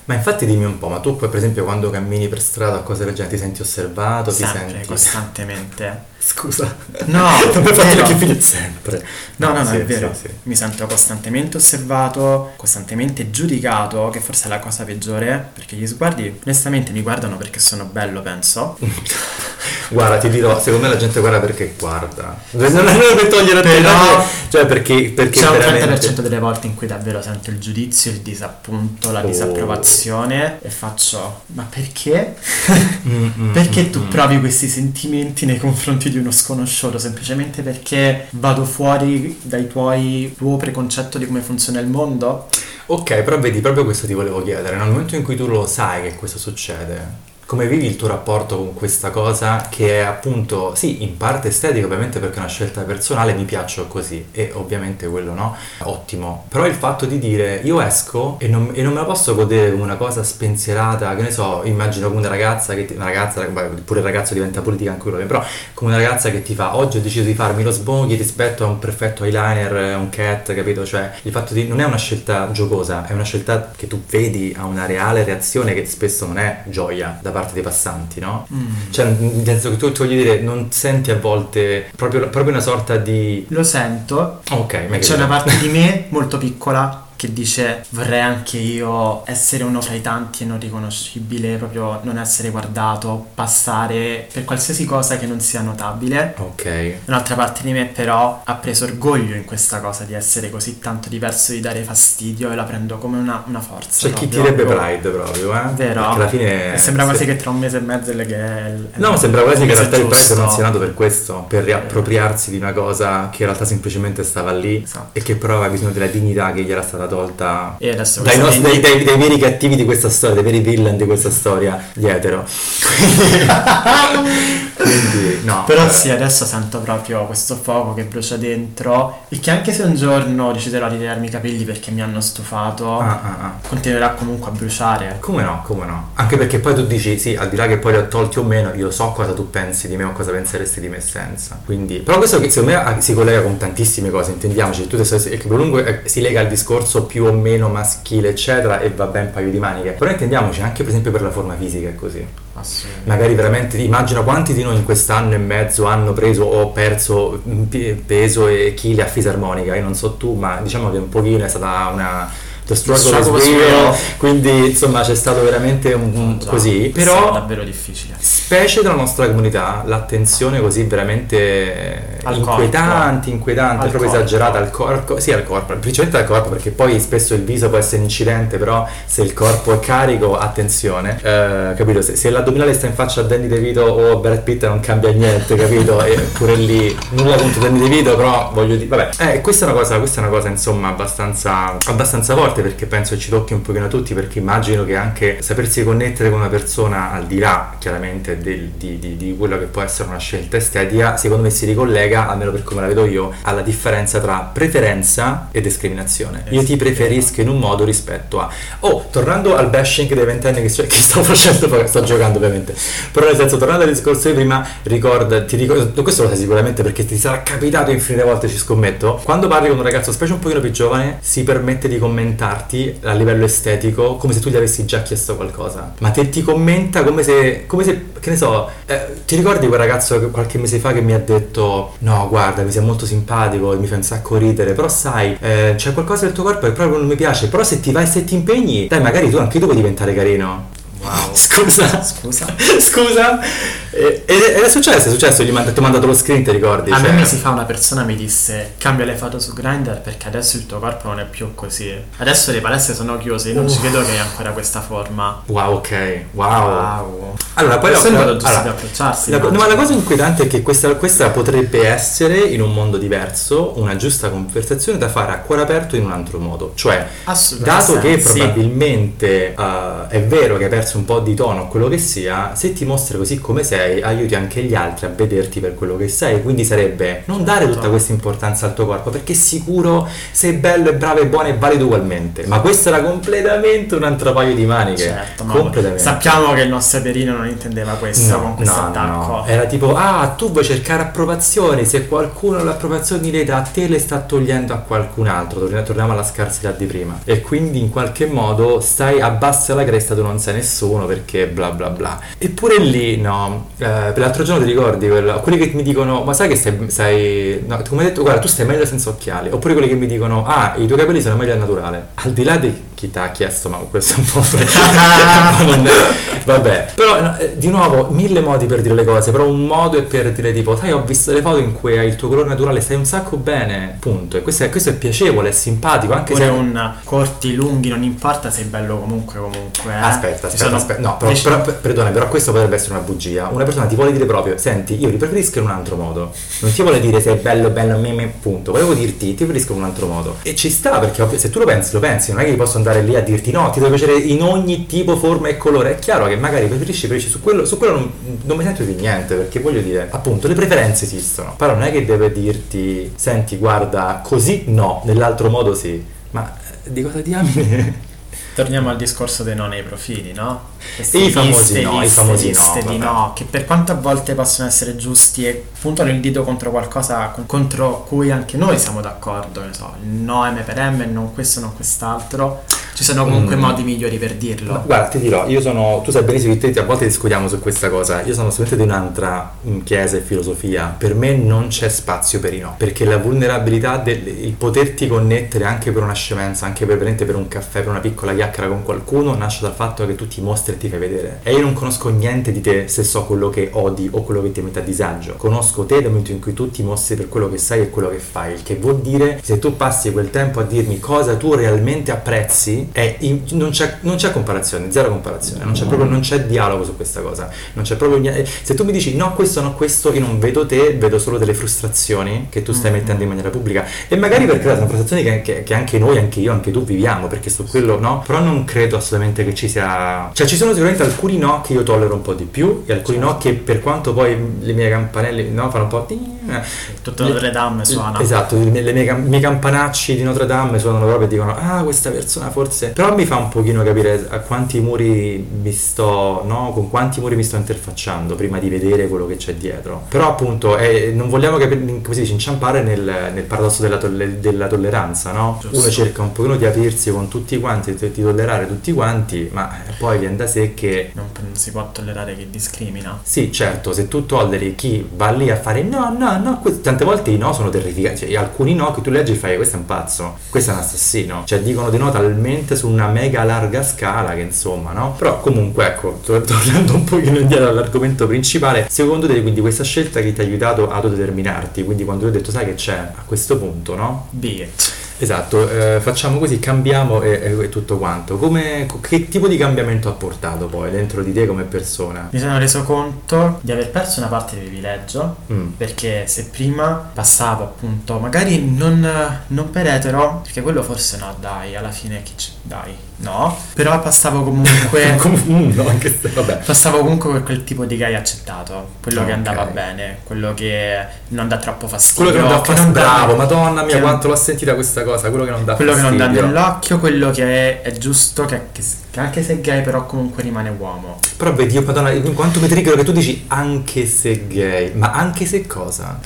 Ma infatti dimmi un po', ma tu poi per esempio quando cammini per strada o cose del genere ti senti osservato? Sempre, ti senti... costantemente. Scusa. No, mi fatto che fine sempre. No, no, no, sì, è vero. Sì, sì. Mi sento costantemente osservato, costantemente giudicato, che forse è la cosa peggiore, perché gli sguardi onestamente mi guardano perché sono bello, penso. guarda, ti dirò, secondo me la gente guarda perché guarda. Non è per togliere a te, no, cioè perché, perché c'è veramente... un 30% delle volte in cui davvero sento il giudizio, il disappunto, la oh. disapprovazione e faccio "Ma perché? Mm, mm, perché mm, tu provi questi sentimenti nei confronti di uno sconosciuto semplicemente perché vado fuori dai tuoi tuo preconcetto di come funziona il mondo? Ok, però vedi, proprio questo ti volevo chiedere. Nel momento in cui tu lo sai che questo succede, come vivi il tuo rapporto con questa cosa che è appunto, sì, in parte estetica ovviamente perché è una scelta personale, mi piaccio così e ovviamente quello no, ottimo. Però il fatto di dire io esco e non, e non me la posso godere come una cosa spensierata, che ne so, immagino come una ragazza che ti, una ragazza, pure il ragazzo diventa politica anche quello, però come una ragazza che ti fa oggi ho deciso di farmi lo sboghi rispetto a un perfetto eyeliner, un cat, capito? Cioè il fatto di non è una scelta giocosa, è una scelta che tu vedi a una reale reazione che spesso non è gioia da parte parte dei passanti, no? Mm. Cioè, nel senso che tu, tu voglio dire, non senti a volte proprio, proprio una sorta di... Lo sento. Ok, C'è una parte di me molto piccola che dice vorrei anche io essere uno fra i tanti e non riconoscibile, proprio non essere guardato, passare per qualsiasi cosa che non sia notabile. Ok. Un'altra parte di me però ha preso orgoglio in questa cosa di essere così tanto diverso, di dare fastidio e la prendo come una, una forza. C'è chi direbbe pride proprio, eh? Vero. Perché alla fine... Sembra quasi se... che tra un mese e mezzo le che... No, sembra quasi che in realtà il pride non sia nato per questo, per riappropriarsi di una cosa che in realtà semplicemente stava lì esatto. e che però aveva bisogno della dignità che gli era stata tolta dai, nostri, dai, dai, dai, veri cattivi di questa storia, dai veri villain di questa storia, gli etero. Quindi, no. Però eh, sì, adesso sento proprio questo fuoco che brucia dentro e che anche se un giorno deciderò di tagliarmi i capelli perché mi hanno stufato, ah, ah, ah. continuerà comunque a bruciare. Come no, come no? Anche perché poi tu dici, sì, al di là che poi li ho tolti o meno, io so cosa tu pensi di me o cosa penseresti di me senza. Quindi, però questo che secondo me ah, si collega con tantissime cose, intendiamoci, tu adesso il capello lungo eh, si lega al discorso più o meno maschile, eccetera, e va ben un paio di maniche. Però intendiamoci, anche per esempio per la forma fisica è così. Magari veramente immagino quanti di noi in quest'anno e mezzo hanno preso o perso pe- peso e chili a fisarmonica. Io non so tu, ma diciamo che un pochino è stata una the struggle Struggle is was real, real. quindi insomma c'è stato veramente un, un- Già, così. È Però davvero difficile. specie della nostra comunità l'attenzione così veramente Al inquietante, inquietante, Al proprio corpo. esagerata al corpo, sì al corpo, principalmente al corpo perché poi spesso il viso può essere un incidente, però se il corpo è carico, attenzione, eh, capito? Se, se l'addominale sta in faccia a Danny DeVito o a Brad Pitt non cambia niente, capito? E pure lì nulla contro Danny DeVito, però voglio dire, vabbè, eh, questa è una cosa, questa è una cosa insomma abbastanza, abbastanza forte perché penso ci tocchi un pochino a tutti perché immagino che anche sapersi connettere con una persona al di là chiaramente del- di, di- di quello che può essere una scelta estetica, secondo me si ricollega, almeno per come la vedo io, alla differenza tra preferenza e discriminazione. Io ti preferisco in un modo rispetto a... Oh, tornando al bashing dei ventenni che, sto- che stavo facendo, sto giocando ovviamente, però nel senso, tornando al discorso di prima, ricorda, ti ricordo, questo lo sai sicuramente perché ti sarà capitato infinite volte, ci scommetto, quando parli con un ragazzo, specie un pochino più giovane, si permette di commentarti a livello estetico come se tu gli avessi già chiesto qualcosa, ma te ti commenta come se, come se che ne so, eh, ti ricordi quel ragazzo che qualche mese fa che mi ha detto no guarda mi sei molto simpatico, mi fai un sacco ridere, però sai, eh, c'è qualcosa del tuo corpo che proprio non mi piace, però se ti vai e se ti impegni, dai magari tu anche tu puoi diventare carino. Wow. Scusa. Scusa. Scusa. E- Ed è, ed è successo, è successo, gli ho mandato lo screen, ti ricordi? A me Cioè- mesi fa una persona mi disse cambia le foto su Grindr perché adesso il tuo corpo non è più così. Adesso le palestre sono chiuse, io non ci Uff. credo che hai ancora questa forma. Wow, ok, wow. Wow. Allora, poi Questo è il modo giusto allora, di approcciarsi. La, no, ma la cosa inquietante è che questa, questa potrebbe essere in un mondo diverso una giusta conversazione da fare a cuore aperto in un altro modo. Cioè, dato che sì. probabilmente eh, è vero che hai perso un po' di tono o quello che sia, se ti mostri così come sei, aiuti anche gli altri a vederti per quello che sei. Quindi sarebbe non dare tutta questa importanza al tuo corpo, perché sicuro sei bello e bravo e buono e valido ugualmente. Ma questo era completamente un altro paio di maniche. Certo, ma sappiamo che il nostro Perino non intendeva questo con questo attacco. Era tipo, ah, tu vuoi cercare approvazioni, se qualcuno l'approvazione le dà a te le sta togliendo a qualcun altro, Torniamo- torniamo alla scarsità di prima. E quindi in qualche modo stai abbassa la cresta, tu non sei nessuno perché bla bla bla. Eppure lì, no, eh, l'altro giorno ti ricordi quello- quelli che mi dicono, ma sai che stai, sei, no, come hai detto, guarda, tu stai meglio senza occhiali. Oppure quelli che mi dicono, ah, i tuoi capelli sono meglio al naturale. Al di là di chi ti ha chiesto, ma questo è un po'... Vabbè, però no, eh, di nuovo mille modi per dire le cose, però un modo è per dire tipo, sai ho visto le foto in cui hai il tuo colore naturale, stai un sacco bene, punto. E questo è, questo è piacevole, è simpatico, anche Oppure se... un corti, lunghi, non importa, sei bello comunque comunque. eh. Aspetta, aspetta, sono aspetta. No, però, però, per- perdona, però questo potrebbe essere una bugia. Una persona ti vuole dire proprio, senti, io li preferisco in un altro modo. Non ti vuole dire se è bello, bello, me, me, punto. Volevo dirti, ti preferisco in un altro modo. E ci sta, perché se tu lo pensi, lo pensi. Non è che posso andare lì a dirti no, ti deve piacere in ogni tipo, forma e colore. È chiaro che magari preferisci, preferisci su quello, su quello non, non mi sento di niente, perché voglio dire, appunto, le preferenze esistono. Però non è che deve dirti, senti, guarda, così no, nell'altro modo sì. Ma eh, di cosa diamine? Torniamo al discorso dei no nei profili, no? I famosi no, i liste, famosi no, liste di vabbè. no, che per quanto a volte possono essere giusti e puntano il dito contro qualcosa con- contro cui anche noi siamo d'accordo, ne so, il no M per M, non questo, non quest'altro. Ci sono comunque Mm. modi migliori per dirlo. No, guarda, ti dirò, io sono, tu sai benissimo che te a volte discutiamo su questa cosa, io sono assolutamente di un'altra mm, chiesa e filosofia, per me non c'è spazio per i no, perché la vulnerabilità, del, il poterti connettere anche per una scemenza, anche per, per un caffè, per una piccola chiacchiera con qualcuno, nasce dal fatto che tu ti mostri e ti fai vedere. E io non conosco niente di te se so quello che odi o quello che ti mette a disagio, conosco te dal momento in cui tu ti mostri per quello che sai e quello che fai, il che vuol dire se tu passi quel tempo a dirmi cosa tu realmente apprezzi, è in- non, c'è, non c'è comparazione, zero comparazione, non c'è proprio non c'è dialogo su questa cosa, non c'è proprio niente. Se tu mi dici no questo, no questo, io non vedo te, vedo solo delle frustrazioni che tu stai mettendo in maniera pubblica e magari perché sono frustrazioni che, che- che anche noi, anche io, anche tu viviamo, perché su quello no, però non credo assolutamente che ci sia... Cioè ci sono sicuramente alcuni no che io tollero un po' di più e alcuni no che per quanto poi le mie campanelle no, fanno un po'... Tutto Notre Dame suona. Esatto, le- mie i miei campanacci di Notre Dame suonano proprio e dicono ah questa persona forse... Però mi fa un pochino capire a quanti muri mi sto, no? Con quanti muri mi sto interfacciando prima di vedere quello che c'è dietro. Però appunto eh, non vogliamo capire, come si dice, inciampare nel, nel paradosso della, tolle- della tolleranza, no? Giusto. Uno cerca un pochino di aprirsi con tutti quanti, di di tollerare tutti quanti, ma poi viene da sé che Non, non si può tollerare chi discrimina. sì, certo, se tu tolleri chi va lì a fare no, no, no, que- tante volte i no sono terrificanti, cioè, alcuni no che tu leggi e fai questo è un pazzo, questo è un assassino, cioè dicono di no talmente su una mega larga scala che insomma, no? Però comunque ecco, tor- tornando un pochino indietro all'argomento principale, secondo te quindi questa scelta che ti ha aiutato ad autodeterminarti, quindi quando tu hai detto sai che c'è a questo punto, no? Be it. Esatto, eh, facciamo così, cambiamo e, e- tutto quanto. Come, che tipo di cambiamento ha portato poi dentro di te come persona? Mi sono reso conto di aver perso una parte di privilegio Mm. perché se prima passavo appunto, magari non, non per etero, perché quello forse no, dai, alla fine chi ci... dai, no, però passavo comunque... Come- mm, no, anche se, vabbè. Passavo comunque per quel tipo di gay accettato, quello che Ok. andava bene, quello che non dà troppo fastidio. Quello che non dà fastidio. Bravo, madonna mia, che quanto l'ho sentita questa cosa. Quello che non dà quello che non dà fastidio. nell'occhio, quello che è, è giusto, che, che- che anche se è gay però comunque rimane uomo. Però vedi, io, madonna, quanto mi triggero che tu dici anche se gay. Ma anche se cosa?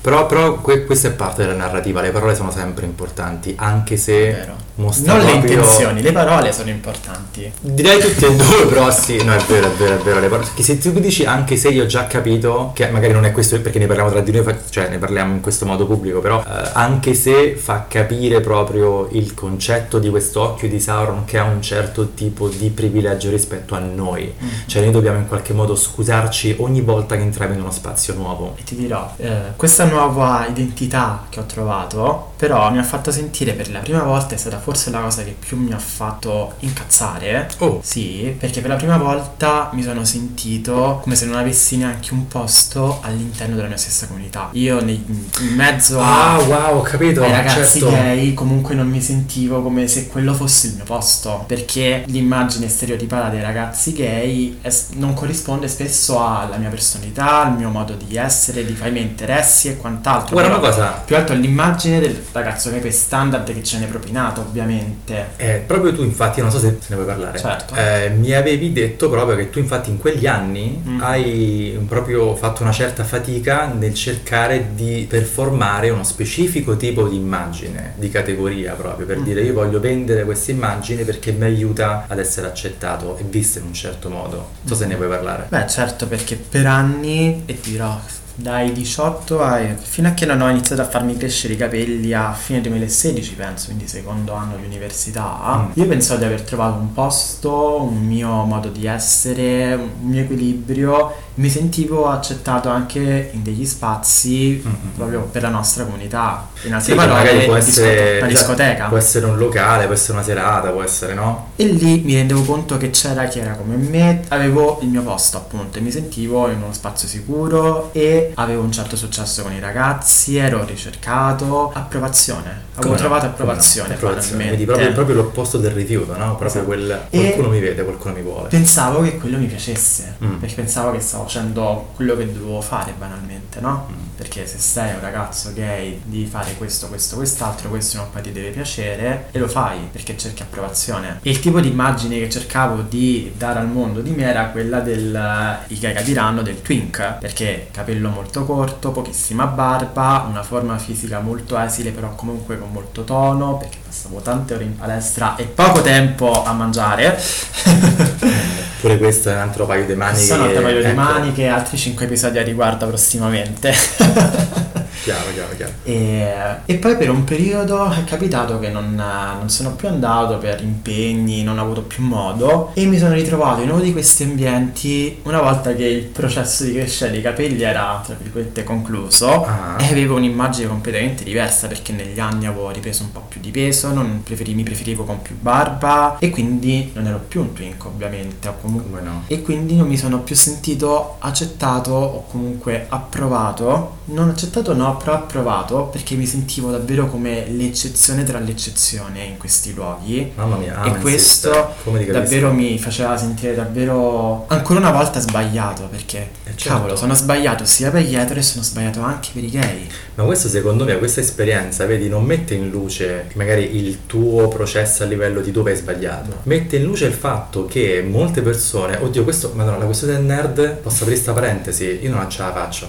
Però, però que- questa è parte della narrativa, le parole sono sempre importanti, anche se Vero. mostra Non le proprio- intenzioni, le parole sono importanti. Direi tutte e due, però sì, no, è vero, è vero, è vero. Le parole, che se tu dici anche se io ho già capito, che magari non è questo perché ne parliamo tra di noi, cioè ne parliamo in questo modo pubblico, però eh, anche se fa capire proprio il concetto di questo occhio di Sauron che ha un certo tipo di privilegio rispetto a noi. Cioè noi dobbiamo in qualche modo scusarci ogni volta che entriamo in uno spazio nuovo. E ti dirò, eh, questa nuova identità che ho trovato, però mi ha fatto sentire per la prima volta, è stata forse la cosa che più mi ha fatto incazzare. Oh. Sì, perché per la prima volta mi sono sentito come se non avessi neanche un posto all'interno della mia stessa comunità. Io in mezzo a... Ah, wow, ho capito. ai ragazzi certo. gay comunque non mi sentivo come se quello fosse il mio posto perché l'immagine stereotipata dei ragazzi gay è non corrisponde spesso alla mia personalità, al mio modo di essere, di fare i miei interessi e quant'altro. Guarda una cosa, Più alto all'immagine del ragazzo gay per standard che ce n'è propinato ovviamente. Eh, proprio tu infatti, non so se ne vuoi parlare, Certo. eh, mi avevi detto proprio che tu infatti in quegli anni Mm. hai proprio fatto una certa fatica nel cercare di performare uno specifico tipo di immagine, di categoria proprio, per Mm. dire io voglio vendere questa immagine perché mi aiuta ad essere accettato e visto in un certo modo. Non so se ne vuoi parlare. Beh certo perché per anni, e ti dirò, dai 18 ai, fino a che non ho iniziato a farmi crescere i capelli a fine 2016 penso, quindi secondo anno di università, Mm. io pensavo di aver trovato un posto, un mio modo di essere, un mio equilibrio, mi sentivo accettato anche in degli spazi Mm-mm. proprio per la nostra comunità, in altre Sì, parole magari può essere, una discoteca. può essere un locale, può essere una serata, può essere no? E lì mi rendevo conto che c'era chi era come me, avevo il mio posto appunto e mi sentivo in uno spazio sicuro e avevo un certo successo con i ragazzi, ero ricercato, approvazione, avevo Come trovato Come no? approvazione, Approvazione. Vedi proprio, proprio l'opposto del rifiuto, no? Proprio Esatto. quel E- qualcuno mi vede, qualcuno mi vuole. Pensavo che quello mi piacesse, Mm. perché pensavo che stavo facendo quello che dovevo fare banalmente, no? Mm. Perché se sei un ragazzo gay devi fare questo, questo, quest'altro, questo non poi ti deve piacere e lo fai perché cerchi approvazione. E il tipo di immagine che cercavo di dare al mondo di me era quella del i gay capiranno del twink, perché capello molto corto, pochissima barba, una forma fisica molto esile però comunque con molto tono, perché passavo tante ore in palestra e poco tempo a mangiare. Pure questo è un altro paio di maniche. Sono un altro paio di ecco. maniche, altri 5 episodi a riguardo prossimamente. chiaro, chiaro, chiaro. E, e poi per un periodo è capitato che non, non sono più andato per impegni, non ho avuto più modo e mi sono ritrovato in uno di questi ambienti una volta che il processo di crescere i capelli era, tra virgolette, concluso Ah. e avevo un'immagine completamente diversa perché negli anni avevo ripreso un po' più di peso, non preferi- mi preferivo con più barba e quindi non ero più un twink ovviamente, o comunque no? e quindi non mi sono più sentito accettato o comunque approvato. Non accettato no, però approvato perché mi sentivo davvero come l'eccezione tra l'eccezione in questi luoghi. Mamma mia, e amen, questo davvero mi faceva sentire davvero ancora una volta sbagliato perché Eh, certo. cavolo sono sbagliato sia per gli etero e sono sbagliato anche per i gay. Ma questo secondo me, questa esperienza, vedi, non mette in luce magari il tuo processo a livello di dove hai sbagliato. Mette in luce il fatto che molte persone, oddio, questo, madonna, la questione del nerd, posso aprire sta parentesi, io non ce la faccio.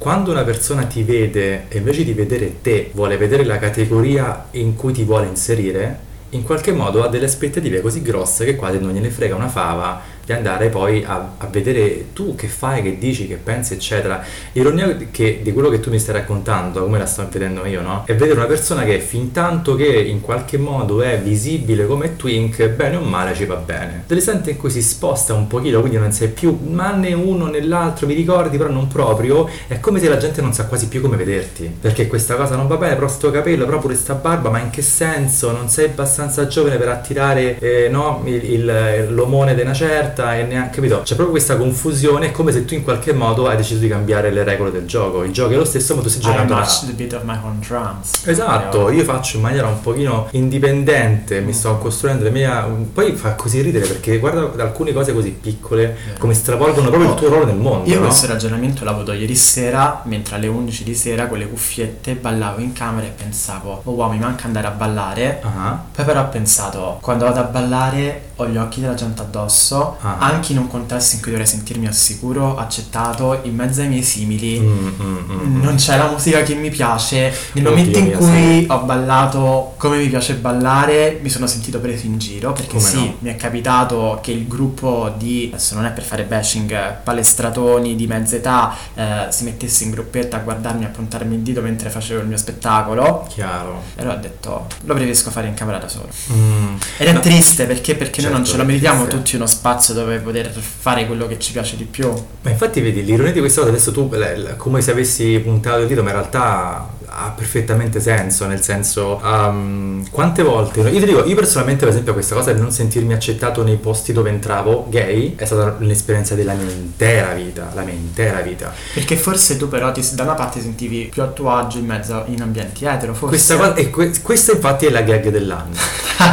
Quando una persona ti vede e invece di vedere te vuole vedere la categoria in cui ti vuole inserire, in qualche modo ha delle aspettative così grosse che quasi non gliene frega una fava di andare poi a, a vedere tu che fai, che dici, che pensi, eccetera. Ironia che di quello che tu mi stai raccontando, come la sto vedendo io, no? È vedere una persona che fin tanto che in qualche modo è visibile come twink, bene o male ci va bene. Dell'istante in cui si sposta un pochino, quindi non sei più ma né uno né l'altro, mi ricordi, però non proprio, è come se la gente non sa quasi più come vederti. Perché questa cosa non va bene, però sto capello, però pure sta barba, ma in che senso? Non sei abbastanza giovane per attirare eh, no, il- il- l'omone di una certa e neanche, capito? C'è proprio questa confusione, è come se tu in qualche modo hai deciso di cambiare le regole del gioco. Il gioco è lo stesso, ma tu stai I giocando match the beat of my own drums. Esatto, io faccio in maniera un pochino indipendente, mi sto costruendo le mie... Poi fa così ridere perché guarda alcune cose così piccole come stravolgono proprio il tuo ruolo nel mondo, Io no? questo ragionamento l'ho avuto ieri sera, mentre alle 11 di sera con le cuffiette ballavo in camera e pensavo, oh wow, mi manca andare a ballare. Ah, Poi però ho pensato, quando vado a ballare ho gli occhi della gente addosso, Ah. anche in un contesto in cui dovrei sentirmi al sicuro, accettato, in mezzo ai miei simili. mm, mm, mm. Non c'è la musica che mi piace. Nel momento in cui ho ballato come mi piace ballare, mi sono sentito preso in giro. Perché Come sì, no? mi è capitato che il gruppo di, adesso non è per fare bashing, palestratoni di mezza età eh, si mettesse in gruppetto a guardarmi, a puntarmi il dito mentre facevo il mio spettacolo. Chiaro. E allora ho detto, lo preferisco fare in camera da solo. Mm. Ed è No. triste perché, perché noi non Certo, ce lo meritiamo tutti uno spazio dove poter fare quello che ci piace di più. Ma infatti vedi, l'ironia di questa cosa adesso tu, come se avessi puntato il dito, ma in realtà ha perfettamente senso, nel senso, um, quante volte, io ti dico, io personalmente per esempio questa cosa di non sentirmi accettato nei posti dove entravo gay è stata un'esperienza della mia intera vita, la mia intera vita. Perché forse tu però ti- da una parte sentivi più a tuo agio in mezzo in ambienti etero, forse. Questa, cosa, e que- questa infatti è la gag dell'anno.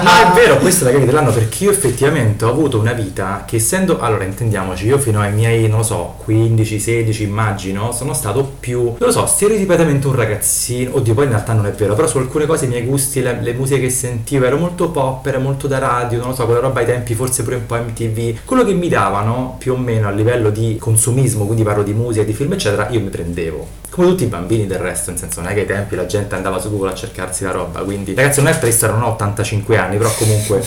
No, è vero, questa è la gag dell'anno perché io effettivamente ho avuto una vita che essendo, allora intendiamoci, io fino ai miei, non lo so, 15, 16 immagino, sono stato più, non lo so, stereotipatamente un ragazzino, oddio poi in realtà non è vero, però su alcune cose i miei gusti, le, le musiche che sentivo, ero molto pop, era molto da radio, non lo so, quella roba ai tempi, forse pure un po' MTV, quello che mi davano più o meno a livello di consumismo, quindi parlo di musica, di film eccetera, io mi prendevo. Come tutti i bambini del resto, nel senso non è che ai tempi la gente andava su Google a cercarsi la roba, quindi ragazzi non è triste, non ho 85 anni, però comunque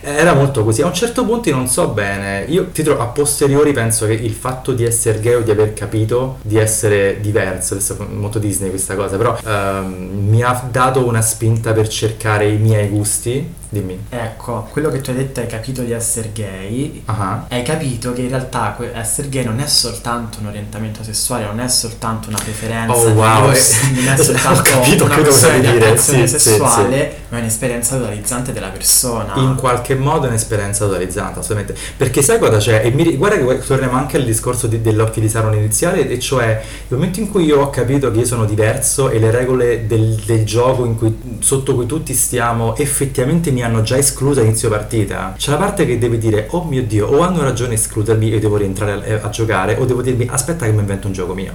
era molto così. A un certo punto io non so bene, io ti trovo a posteriori penso che il fatto di essere gay o di aver capito di essere diverso, adesso è molto Disney questa cosa, però ehm, mi ha dato una spinta per cercare i miei gusti. Dimmi. Ecco, quello che tu hai detto hai capito di essere gay. Ah. Hai capito che in realtà essere gay non è soltanto un orientamento sessuale, non è soltanto una preferenza, Oh, wow, non è soltanto capito una questione di attrazione sì, sì, sessuale, ma è un'esperienza totalizzante della persona. In qualche modo è un'esperienza totalizzante, assolutamente. Perché sai cosa c'è? E mi, guarda che torniamo anche al discorso di- dell'occhio di Sauron iniziale, e cioè il momento in cui io ho capito che io sono diverso e le regole del, del gioco in cui- sotto cui tutti stiamo effettivamente mi hanno già escluso a inizio partita, c'è la parte che deve dire, oh mio Dio, o hanno ragione a escludermi e devo rientrare a, a giocare, o devo dirmi, aspetta che mi invento un gioco mio.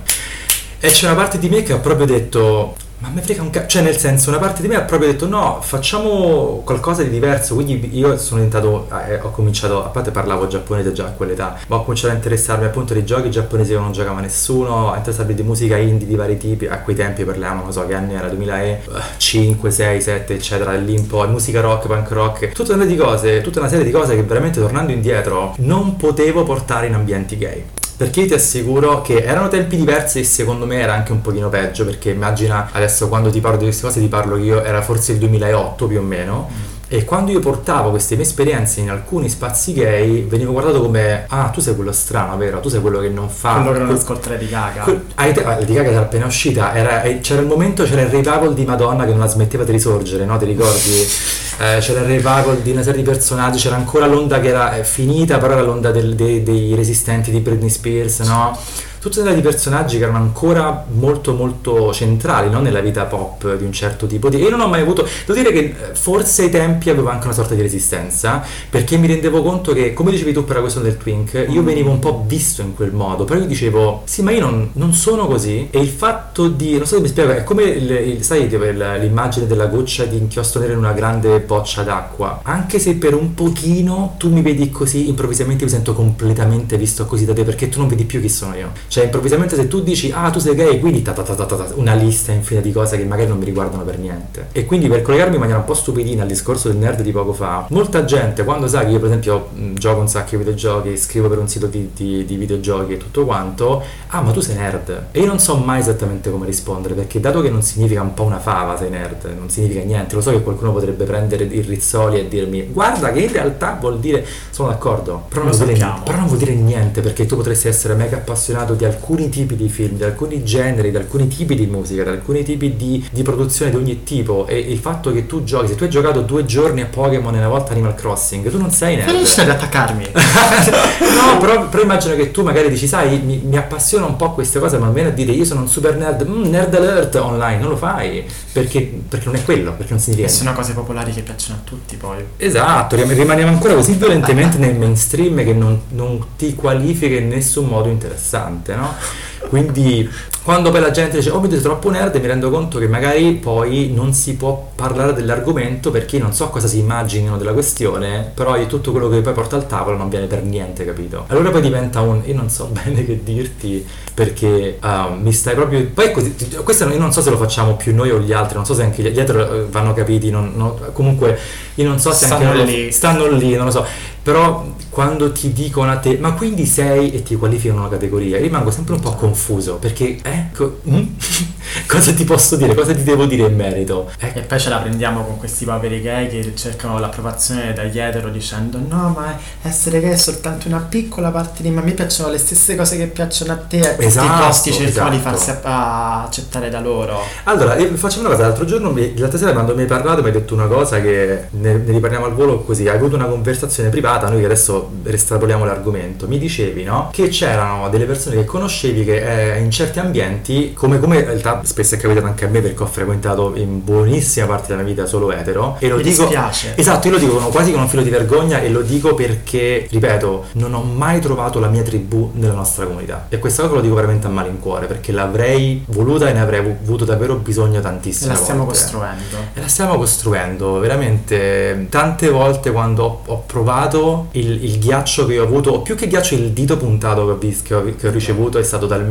E c'è una parte di me che ha proprio detto, ma me frega un cazzo, cioè nel senso una parte di me ha proprio detto no, facciamo qualcosa di diverso, quindi io sono diventato, eh, ho cominciato, a parte parlavo giapponese già a quell'età, ma ho cominciato a interessarmi appunto di giochi giapponesi che non giocava nessuno, a interessarmi di musica indie di vari tipi, a quei tempi parliamo, non so che anni era, 2005, 6, 7 eccetera, lì un po', musica rock, punk rock, tutta una, di cose, tutta una serie di cose che veramente tornando indietro non potevo portare in ambienti gay perché ti assicuro che erano tempi diversi e secondo me era anche un pochino peggio, perché immagina adesso quando ti parlo di queste cose ti parlo che io era forse il 2008 più o meno. Mm e quando io portavo queste mie esperienze in alcuni spazi gay, venivo guardato come: Ah, tu sei quello strano, vero? Tu sei quello che non fa. Quello che non ascolta Lady Gaga. Que- te- Gaga era appena uscita. Era, c'era il momento, c'era il revival di Madonna che non la smetteva di risorgere, no? Ti ricordi? eh, c'era il revival di una serie di personaggi. C'era ancora l'onda che era eh, finita, però era l'onda del, dei, dei resistenti di Britney Spears, no? Tutta una serie di personaggi che erano ancora molto molto centrali no? nella vita pop di un certo tipo di... Io non ho mai avuto... Devo dire che eh, forse ai tempi avevo anche una sorta di resistenza, perché mi rendevo conto che, come dicevi tu per la questione del twink, io mm. venivo un po' visto in quel modo, però io dicevo, sì ma io non, non sono così, e il fatto di... non so se mi spiego, è come, il, il, sai, l'immagine della goccia di inchiostro nero in una grande boccia d'acqua, anche se per un pochino tu mi vedi così, improvvisamente mi sento completamente visto così da te, perché tu non vedi più chi sono io. Cioè, improvvisamente se tu dici, ah, tu sei gay, quindi ta ta ta ta ta, una lista infinita di cose che magari non mi riguardano per niente. E quindi per collegarmi in maniera un po' stupidina al discorso del nerd di poco fa, molta gente quando sa che io per esempio gioco un sacco di videogiochi, scrivo per un sito di, di, di videogiochi e tutto quanto, ah, ma tu sei nerd. E io non so mai esattamente come rispondere, perché dato che non significa un po' una fava sei nerd, non significa niente, lo so che qualcuno potrebbe prendere il rizzoli e dirmi, guarda che in realtà vuol dire, sono d'accordo, però non, dire, però non vuol dire niente, perché tu potresti essere mega appassionato di alcuni tipi di film, di alcuni generi, di alcuni tipi di musica, di alcuni tipi di, di, produzione di ogni tipo e il fatto che tu giochi, se tu hai giocato due giorni a Pokémon e una volta Animal Crossing, tu non sei nerd. Non ad attaccarmi. no, però, però, immagino che tu magari dici, sai, mi, mi, appassiona un po' queste cose, ma viene a dire io sono un super nerd, mm, nerd alert online, non lo fai, perché, perché non è quello, perché non significa... E sono cose popolari che piacciono a tutti poi. Esatto, rimaniamo ancora così violentemente nel mainstream che non, non ti qualifica in nessun modo interessante, no? Quindi quando poi la gente dice oh mi dite troppo nerd mi rendo conto che magari poi non si può parlare dell'argomento perché non so cosa si immaginino della questione però tutto quello che poi porta al tavolo non viene per niente capito allora poi diventa un io non so bene che dirti perché uh, mi stai proprio poi così, questo io non so se lo facciamo più noi o gli altri non so se anche gli altri eh, vanno capiti non, non, comunque io non so se stanno anche lì. stanno lì non lo so però quando ti dicono a te ma quindi sei e ti qualificano una categoria rimango sempre un po' confuso perché ecco mm? cosa ti posso dire cosa ti devo dire in merito ecco. e poi ce la prendiamo con questi poveri gay che cercano l'approvazione dagli etero dicendo no ma essere gay è soltanto una piccola parte di me a me piacciono le stesse cose che piacciono a te e esatto, costi cercano esatto. di farsi a- accettare da loro allora facciamo una cosa l'altro giorno l'altra sera quando mi hai parlato mi hai detto una cosa che ne, ne riparliamo al volo così hai avuto una conversazione privata noi adesso estrapoliamo l'argomento, mi dicevi no? che c'erano delle persone che conoscevi che eh, in certi ambienti, come, come in realtà spesso è capitato anche a me perché ho frequentato in buonissima parte della mia vita solo etero, e lo mi dico... Dispiace. Esatto, io lo dico quasi con un filo di vergogna e lo dico perché, ripeto, non ho mai trovato la mia tribù nella nostra comunità. E questa cosa lo dico veramente a malincuore perché l'avrei voluta e ne avrei avuto davvero bisogno tantissimo. E la stiamo volte. costruendo. E la stiamo costruendo, veramente. Tante volte quando ho, ho provato il, il, ghiaccio che ho avuto, o più che ghiaccio il dito puntato che ho, visto, che ho, che ho ricevuto è stato talmente...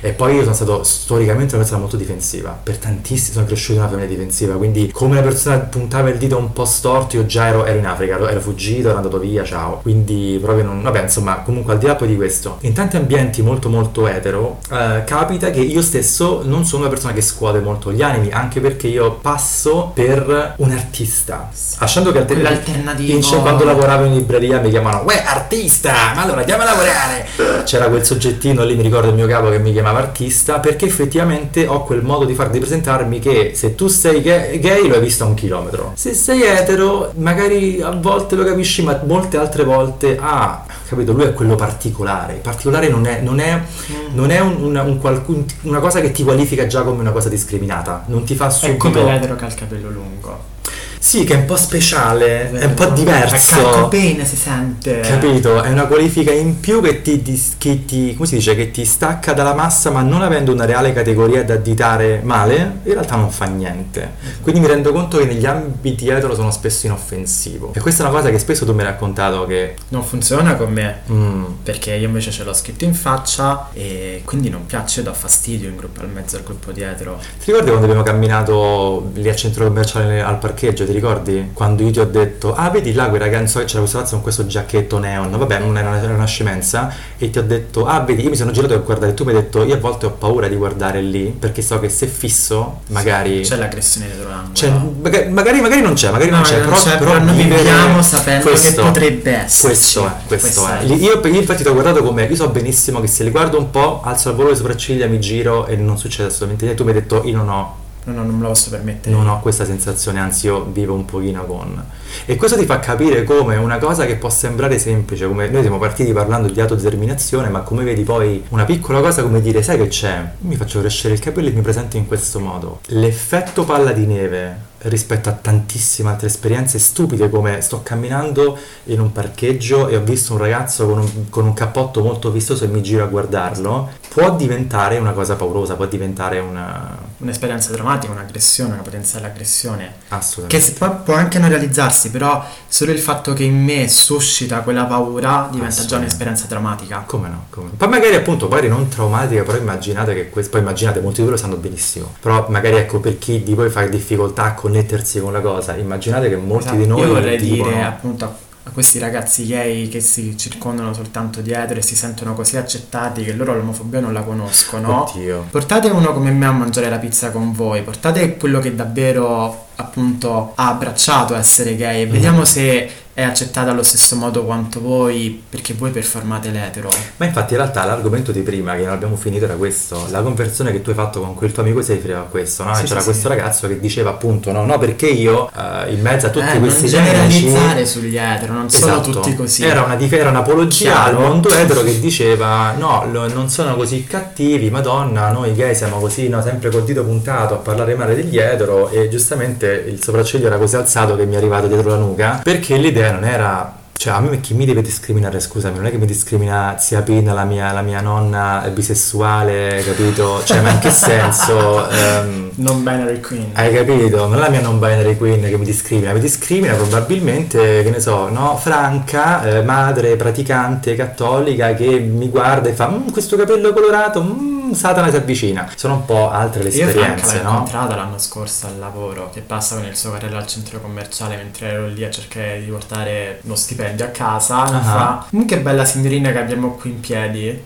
E poi io sono stato storicamente una persona molto difensiva, per tantissimi sono cresciuto in una famiglia difensiva, quindi come una persona puntava il dito un po' storto io già ero, ero in Africa, ero, ero, fuggito, ero andato via, ciao. Quindi proprio non... Vabbè, insomma, comunque al di là poi di questo, in tanti ambienti molto molto etero, eh, capita che io stesso non sono una persona che scuote molto gli animi, anche perché io passo per un artista. Lasciando che alternativo... quando lavoravo in libreria mi chiamano Uè artista, ma allora andiamo a lavorare c'era quel soggettino lì mi ricordo il mio capo che mi chiamava artista perché effettivamente ho quel modo di far di presentarmi che se tu sei gay, gay lo hai visto a un chilometro. Se sei etero magari a volte lo capisci ma molte altre volte ah capito lui è quello particolare. Il particolare non è, non è, mm. non è un, una, un qualcun, una cosa che ti qualifica già come una cosa discriminata. Non ti fa subito è come l'etero che ha il capello lungo sì, che è un po' speciale, è un po' diverso. A Calcopene si sente. Capito? È una qualifica in più che ti, che ti, come si dice, che ti stacca dalla massa, ma non avendo una reale categoria da additare male, in realtà non fa niente. Quindi mi rendo conto che negli ambiti etero sono spesso inoffensivo. E questa è una cosa che spesso tu mi hai raccontato che... Non funziona con me, mm. perché io invece ce l'ho scritto in faccia e quindi non piace, do fastidio in gruppo al mezzo al gruppo di etero. Ti ricordi quando abbiamo camminato lì al centro commerciale al parcheggio? Ti ricordi? Quando io ti ho detto, ah vedi là quel ragazzo che c'era questo ragazzo con questo giacchetto neon, vabbè non era una, era una scemenza, e ti ho detto, ah vedi, io mi sono girato a guardare, tu mi hai detto, io a volte ho paura di guardare lì, perché so che se fisso, magari... C'è l'aggressione dietro l'angolo. Cioè, magari, magari, magari non c'è, magari No, non c'è, non però, c'è, però però noi viviamo sapendo che potrebbe esserci. Questo è, questo, Questo è. è. Io, io infatti ti ho guardato come, io so benissimo che se li guardo un po', alzo al volo le sopracciglia, mi giro e non succede assolutamente niente. Tu mi hai detto, io non ho No, no, non me lo posso permettere. non ho questa sensazione, anzi io vivo un pochino con. E questo ti fa capire come una cosa che può sembrare semplice, come noi siamo partiti parlando di autodeterminazione, ma come vedi poi una piccola cosa come dire, sai che c'è? Mi faccio crescere il capello e mi presento in questo modo. L'effetto palla di neve rispetto a tantissime altre esperienze stupide come sto camminando in un parcheggio e ho visto un ragazzo con un, con un cappotto molto vistoso e mi giro a guardarlo, può diventare una cosa paurosa, può diventare una... Un'esperienza drammatica, un'aggressione, una potenziale aggressione. assolutamente. Che poi può anche non realizzarsi, però solo il fatto che in me suscita quella paura diventa già un'esperienza drammatica. Come no? Come no. Poi magari appunto, magari non traumatica, però immaginate che questo, poi immaginate, molti di voi lo sanno benissimo, però magari ecco per chi di voi fa difficoltà a connettersi con la cosa, immaginate che molti Esatto. di noi Io vorrei dicono- dire appunto a questi ragazzi gay che si circondano soltanto dietro e si sentono così accettati che loro l'omofobia non la conoscono. Oddio. Portate uno come me a mangiare la pizza con voi, portate quello che davvero appunto ha abbracciato essere gay e Mm. vediamo se è accettato allo stesso modo quanto voi perché voi performate l'etero. Ma infatti in realtà l'argomento di prima che non abbiamo finito era questo, la conversione che tu hai fatto con quel tuo amico si riferiva a questo, no? Sì, C'era sì, questo sì. ragazzo che diceva appunto no, no perché io eh, in mezzo a tutti Eh, questi non generalizzare nemici sugli etero, non sono Esatto. tutti così. Era, una, dif- era un'apologia al mondo etero che diceva no, lo- non sono così cattivi, madonna, noi gay siamo così, no, sempre col dito puntato a parlare male degli etero e giustamente il sopracciglio era così alzato che mi è arrivato dietro la nuca perché l'idea non era... Cioè, a me chi mi deve discriminare, scusami, non è che mi discrimina zia Pina, la mia, la mia nonna bisessuale, capito? Cioè, ma in che senso? Ehm, Non binary queen. hai capito? Non è la mia non binary queen che mi discrimina, mi discrimina probabilmente, che ne so, no? Franca, eh, madre praticante cattolica che mi guarda e fa "Mm, questo capello colorato, mm, Satana si avvicina. Sono un po' altre le Io Franca l'ho esperienze, no? incontrata l'anno scorso al lavoro, che passa con il suo carrello al centro commerciale mentre ero lì a cercare di portare uno stipendio a casa. Ah. fa, "Mm, che bella signorina che abbiamo qui in piedi.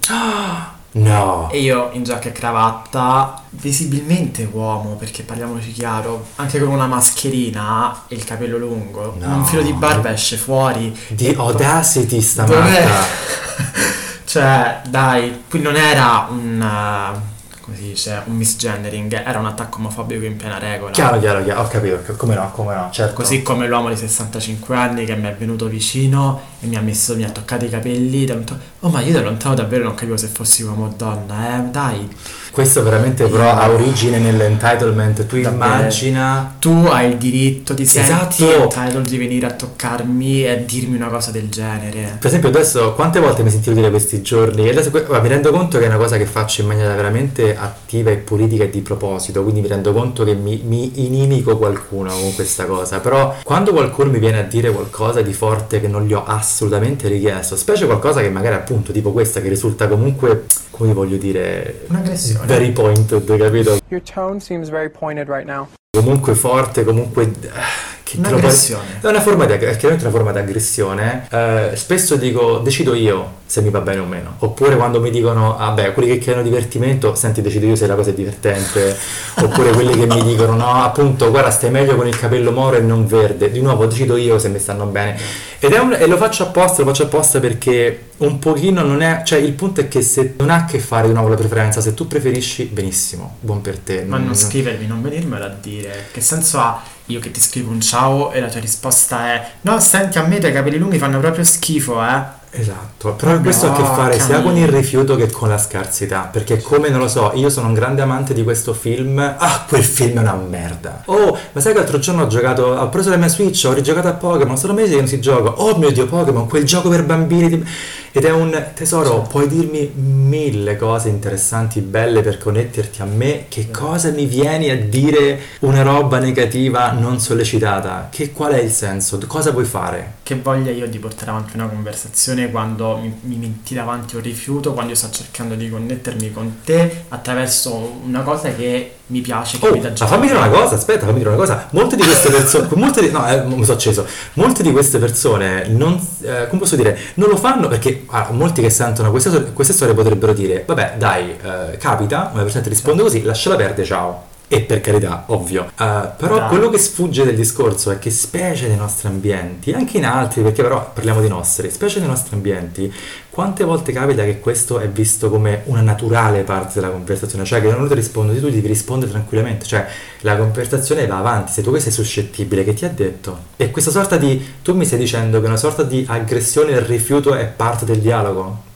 No. E io in giacca e cravatta, visibilmente uomo, perché parliamoci chiaro, anche con una mascherina e il capello lungo, No. un filo di barba esce fuori. Di audacity sta Dov'è? matta. cioè, dai, qui non era un... uh, come si dice? Un misgendering, era un attacco omofobico in piena regola. Chiaro, chiaro, chiaro, ho capito, come no, come no, certo. Così come l'uomo di 65 anni che mi è venuto vicino e mi ha messo, mi ha toccato i capelli, lontano- oh ma io da lontano davvero non capivo se fossi uomo o donna, eh, dai. Questo veramente però ha origine nell'entitlement, tu Davvero. immagina... Tu hai il diritto, senti Esatto. entitled di venire a toccarmi e dirmi una cosa del genere. Per esempio adesso quante volte mi sentivo dire questi giorni e adesso mi rendo conto che è una cosa che faccio in maniera veramente attiva e politica e di proposito, quindi mi rendo conto che mi, mi inimico qualcuno con questa cosa, però quando qualcuno mi viene a dire qualcosa di forte che non gli ho assolutamente richiesto, specie qualcosa che magari appunto tipo questa che risulta comunque, come voglio dire, Un'aggressione. very pointed, capito? Your tone seems very pointed right now. Comunque forte, comunque... Che Un'aggressione. È una forma di, è chiaramente una forma di aggressione. Eh, spesso dico, decido io se mi va bene o meno. Oppure quando mi dicono, vabbè, quelli che creano divertimento, senti, decido io se la cosa è divertente. Oppure quelli che mi dicono, no, appunto, guarda, stai meglio con il capello moro e non verde. Di nuovo, decido io se mi stanno bene. Ed è un- e lo faccio apposta, lo faccio apposta perché un pochino non è... Cioè, il punto è che se non ha a che fare di nuovo la preferenza, se tu preferisci, benissimo, buon per te. Ma non scrivermi, non venirmelo a dire. Che senso ha io che ti scrivo un ciao e la tua risposta è no, senti, a me i tuoi capelli lunghi fanno proprio schifo, eh. Esatto, però questo ha a che fare sia con il rifiuto che con la scarsità, perché come non lo so, io sono un grande amante di questo film, ah quel film è una merda, oh ma sai che l'altro giorno ho giocato, ho preso la mia Switch, ho rigiocato a Pokémon, sono mesi che non si gioca, oh mio dio Pokémon, quel gioco per bambini, di- ed è un tesoro, puoi dirmi mille cose interessanti, belle per connetterti a me, che cosa mi vieni a dire una roba negativa non sollecitata, che qual è il senso, cosa vuoi fare? Che voglia io di portare avanti una conversazione determinazione quando mi, mi metti davanti un rifiuto, quando io sto cercando di connettermi con te attraverso una cosa che mi piace, che Oh, mi dà ma gioia. fammi dire una cosa, aspetta, fammi dire una cosa. Molte di queste persone, molte di, no, eh, mi sono acceso. Molte di queste persone non, eh, come posso dire, non lo fanno perché ah, molti che sentono queste, queste storie potrebbero dire, vabbè, dai, eh, capita, una persona ti risponde così, lasciala perdere, ciao. E per carità, ovvio. Eh, però Dai. quello che sfugge del discorso è che specie nei nostri ambienti, anche in altri, perché però parliamo di nostri, specie nei nostri ambienti, quante volte capita che questo è visto come una naturale parte della conversazione? Cioè che non ti rispondo, tu devi rispondere tranquillamente, cioè la conversazione va avanti, se tu che sei suscettibile, che ti ha detto? E questa sorta di, tu mi stai dicendo che una sorta di aggressione e rifiuto è parte del dialogo?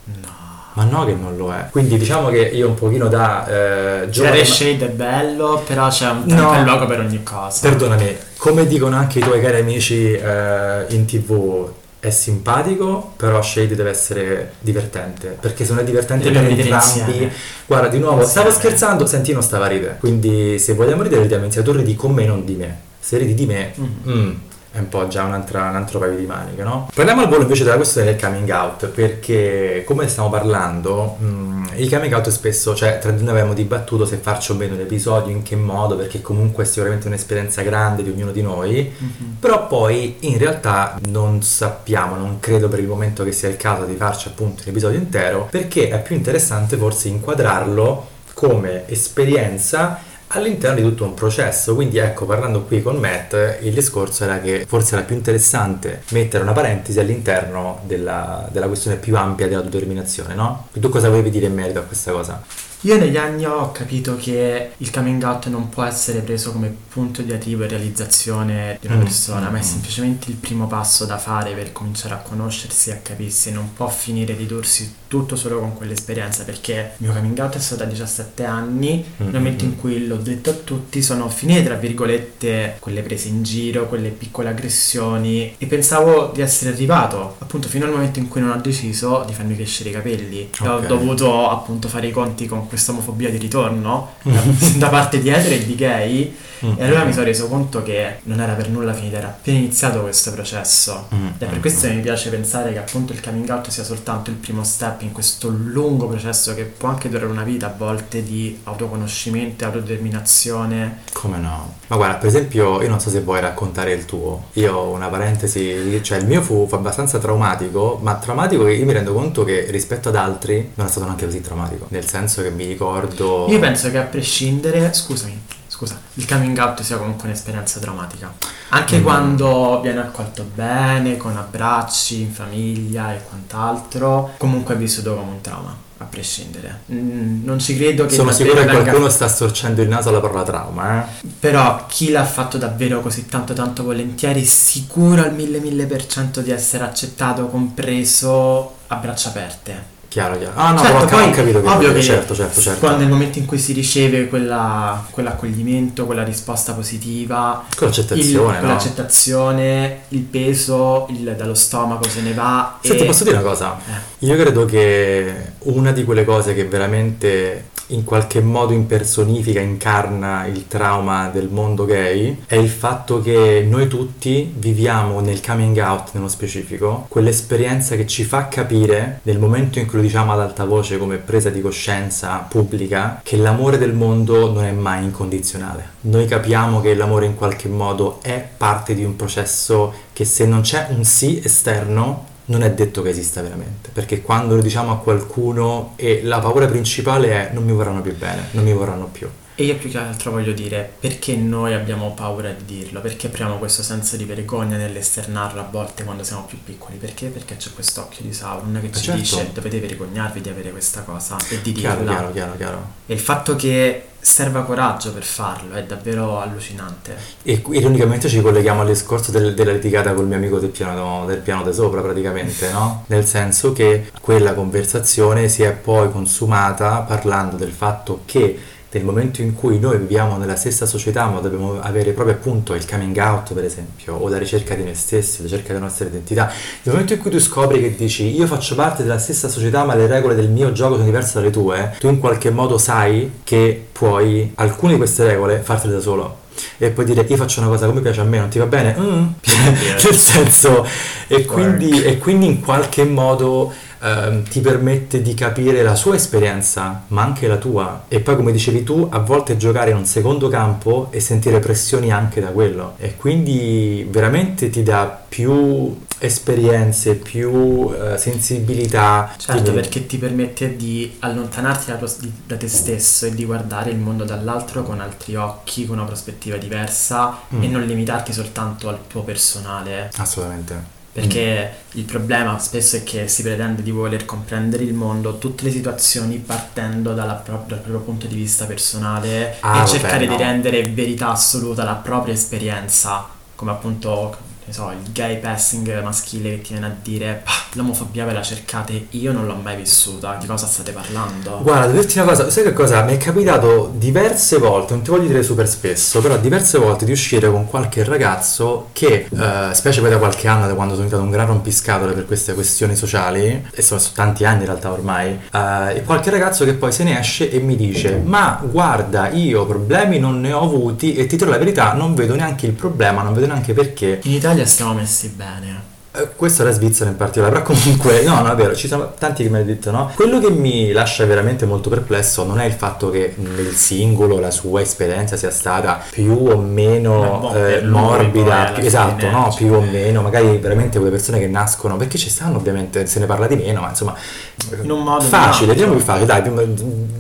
No. Ma no che non lo è. Quindi diciamo che io un pochino da eh, giovane... Tirare shade è bello, però c'è un No. tempo e luogo per ogni cosa. Perdonami, come dicono anche i tuoi cari amici eh, in tv, è simpatico, però Shade deve essere divertente. Perché se non è divertente Deve per entrambi. Guarda, di nuovo, stavo Insieme. scherzando, senti, non stava a ridere. Quindi se vogliamo ridere, ridiamo insieme. Tu ridi con me, non di me. Se ridi di me, Mhm. mm, è un po' già un'altra, un altro paio di maniche, no? Parliamo al volo invece della questione del coming out, perché come stiamo parlando, mm, il coming out spesso, cioè tra di noi abbiamo dibattuto se farci o meno l'episodio, in che modo, perché comunque è sicuramente un'esperienza grande di ognuno di noi, Mhm. però poi in realtà non sappiamo, non credo per il momento che sia il caso di farci appunto un episodio intero, perché è più interessante forse inquadrarlo come esperienza all'interno di tutto un processo. Quindi ecco, parlando qui con Matt, il discorso era che forse era più interessante mettere una parentesi all'interno della, della questione più ampia dell'autodeterminazione, no? Tu cosa volevi dire in merito a questa cosa? Io negli anni ho capito che il coming out non può essere preso come punto di arrivo e realizzazione di una Mm, persona, mm, ma è mm. semplicemente il primo passo da fare per cominciare a conoscersi e a capirsi. Non può finire ridursi tutto solo con quell'esperienza, perché il mio coming out è stato a 17 anni, Mm, nel momento in cui l'ho detto a tutti sono finite, tra virgolette, quelle prese in giro, quelle piccole aggressioni e pensavo di essere arrivato, appunto, fino al momento in cui non ho deciso di farmi crescere i capelli. E Ho dovuto appunto fare i conti con questa omofobia di ritorno Mm. da, da parte di etero e di gay Mm, e allora mi sono reso conto che non era per nulla finita, era appena iniziato questo processo. Mm, Ed è per mm, questo che mi piace pensare che appunto il coming out sia soltanto il primo step in questo lungo processo che può anche durare una vita a volte di autoconoscimento, autodeterminazione. Come no? Ma guarda, per esempio, io non so se vuoi raccontare il tuo. Io ho una parentesi, cioè il mio fu, fu abbastanza traumatico, ma traumatico che io mi rendo conto che rispetto ad altri non è stato neanche così traumatico. Nel senso che mi ricordo. Io penso che a prescindere, scusami, scusa, il coming out sia comunque un'esperienza drammatica. Anche Mm. quando viene accolto bene, con abbracci, in famiglia e quant'altro, comunque è vissuto come un trauma. A prescindere, Mm, non ci credo che Sono sicuro che venga- qualcuno sta storcendo il naso alla parola trauma, eh? Però chi l'ha fatto davvero così tanto tanto volentieri, sicuro al mille mille per cento di essere accettato, compreso a braccia aperte. Chiaro, chiaro. Ah no, Certo, però poi, ho capito che ovvio che certo, certo, certo. quando nel momento in cui si riceve quella, quell'accoglimento, quella risposta positiva, Con il, l'accettazione, no? l'accettazione, il peso, il dallo stomaco se ne va. Senti, e... posso dire una cosa? Eh. Io credo che una di quelle cose che veramente in qualche modo impersonifica, incarna il trauma del mondo gay è il fatto che noi tutti viviamo nel coming out nello specifico quell'esperienza che ci fa capire nel momento in cui lo diciamo ad alta voce come presa di coscienza pubblica che l'amore del mondo non è mai incondizionale. Noi capiamo che l'amore in qualche modo è parte di un processo che se non c'è un sì esterno non è detto che esista veramente, perché quando lo diciamo a qualcuno e la paura principale è non mi vorranno più bene, non mi vorranno più. E io più che altro voglio dire perché noi abbiamo paura di dirlo, perché proviamo questo senso di vergogna nell'esternarlo a volte quando siamo più piccoli, perché? Perché c'è quest'occhio di Sauron che ci certo. dice dovete vergognarvi di avere questa cosa e di Chiaro, dirla. chiaro, chiaro, chiaro. E il fatto che serva coraggio per farlo è davvero allucinante. E ironicamente ci colleghiamo al discorso del- della litigata col mio amico del piano, del piano da sopra praticamente, no? Nel senso che quella conversazione si è poi consumata parlando del fatto che nel momento in cui noi viviamo nella stessa società ma dobbiamo avere proprio appunto il coming out per esempio o la ricerca di noi stessi, la ricerca della nostra identità, nel momento in cui tu scopri che dici io faccio parte della stessa società ma le regole del mio gioco sono diverse dalle tue, tu in qualche modo sai che puoi alcune di queste regole fartele da solo. e poi dire io faccio una cosa come piace a me, non ti va bene? Mm. Nel senso, e quindi, e quindi in qualche modo ehm, ti permette di capire la sua esperienza, ma anche la tua. E poi, come dicevi tu, a volte giocare in un secondo campo e sentire pressioni anche da quello. E quindi veramente ti dà più esperienze, più eh, sensibilità. Certo, perché ti permette di allontanarti da, da, te stesso e di guardare il mondo dall'altro con altri occhi, con una prospettiva diversa mm. e non limitarti soltanto al tuo personale. Assolutamente. Perché mm. il problema spesso è che si pretende di voler comprendere il mondo, tutte le situazioni partendo dalla, dal proprio punto di vista personale ah, e cercare no. di rendere verità assoluta la propria esperienza, come appunto ne so, il gay passing maschile che ti viene a dire l'omofobia ve la cercate, io non l'ho mai vissuta, di cosa state parlando? Guarda, dirti una cosa, sai che cosa? Mi è capitato diverse volte, non ti voglio dire super spesso, però diverse volte di uscire con qualche ragazzo che, eh, specie poi da qualche anno, da quando sono diventato un gran rompiscatole per queste questioni sociali, e sono, sono tanti anni in realtà ormai, eh, qualche ragazzo che poi se ne esce e mi dice ma guarda, io problemi non ne ho avuti e ti trovo la verità, non vedo neanche il problema, non vedo neanche perché. In Italia stiamo messi bene. Eh, questo è la Svizzera in particolare, però comunque, no, no, è vero, ci sono tanti che mi hanno detto, no? Quello che mi lascia veramente molto perplesso non è il fatto che nel singolo la sua esperienza sia stata più o meno eh, morbida, più, esatto, fine, no? Cioè... Più o meno, magari veramente quelle persone che nascono, perché ci stanno ovviamente, se ne parla di meno, ma insomma, in un modo facile, diciamo più facile, dai,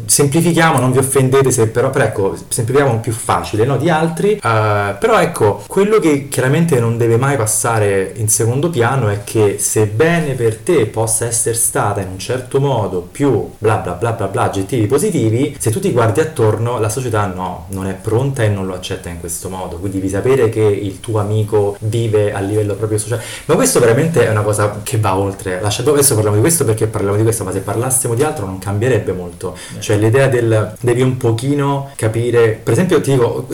semplifichiamo, non vi offendete se però, però ecco, semplifichiamo più facile, no? Di altri, uh, però ecco, quello che chiaramente non deve mai passare in secondo piano piano è che sebbene per te possa essere stata in un certo modo più bla bla bla bla bla aggettivi positivi, se tu ti guardi attorno la società no, non è pronta e non lo accetta in questo modo, quindi devi sapere che il tuo amico vive a livello proprio sociale, ma questo veramente è una cosa che va oltre, lasciate adesso parliamo di questo perché parliamo di questo, ma se parlassimo di altro non cambierebbe molto, cioè l'idea del devi un pochino capire, per esempio ti dico, oh,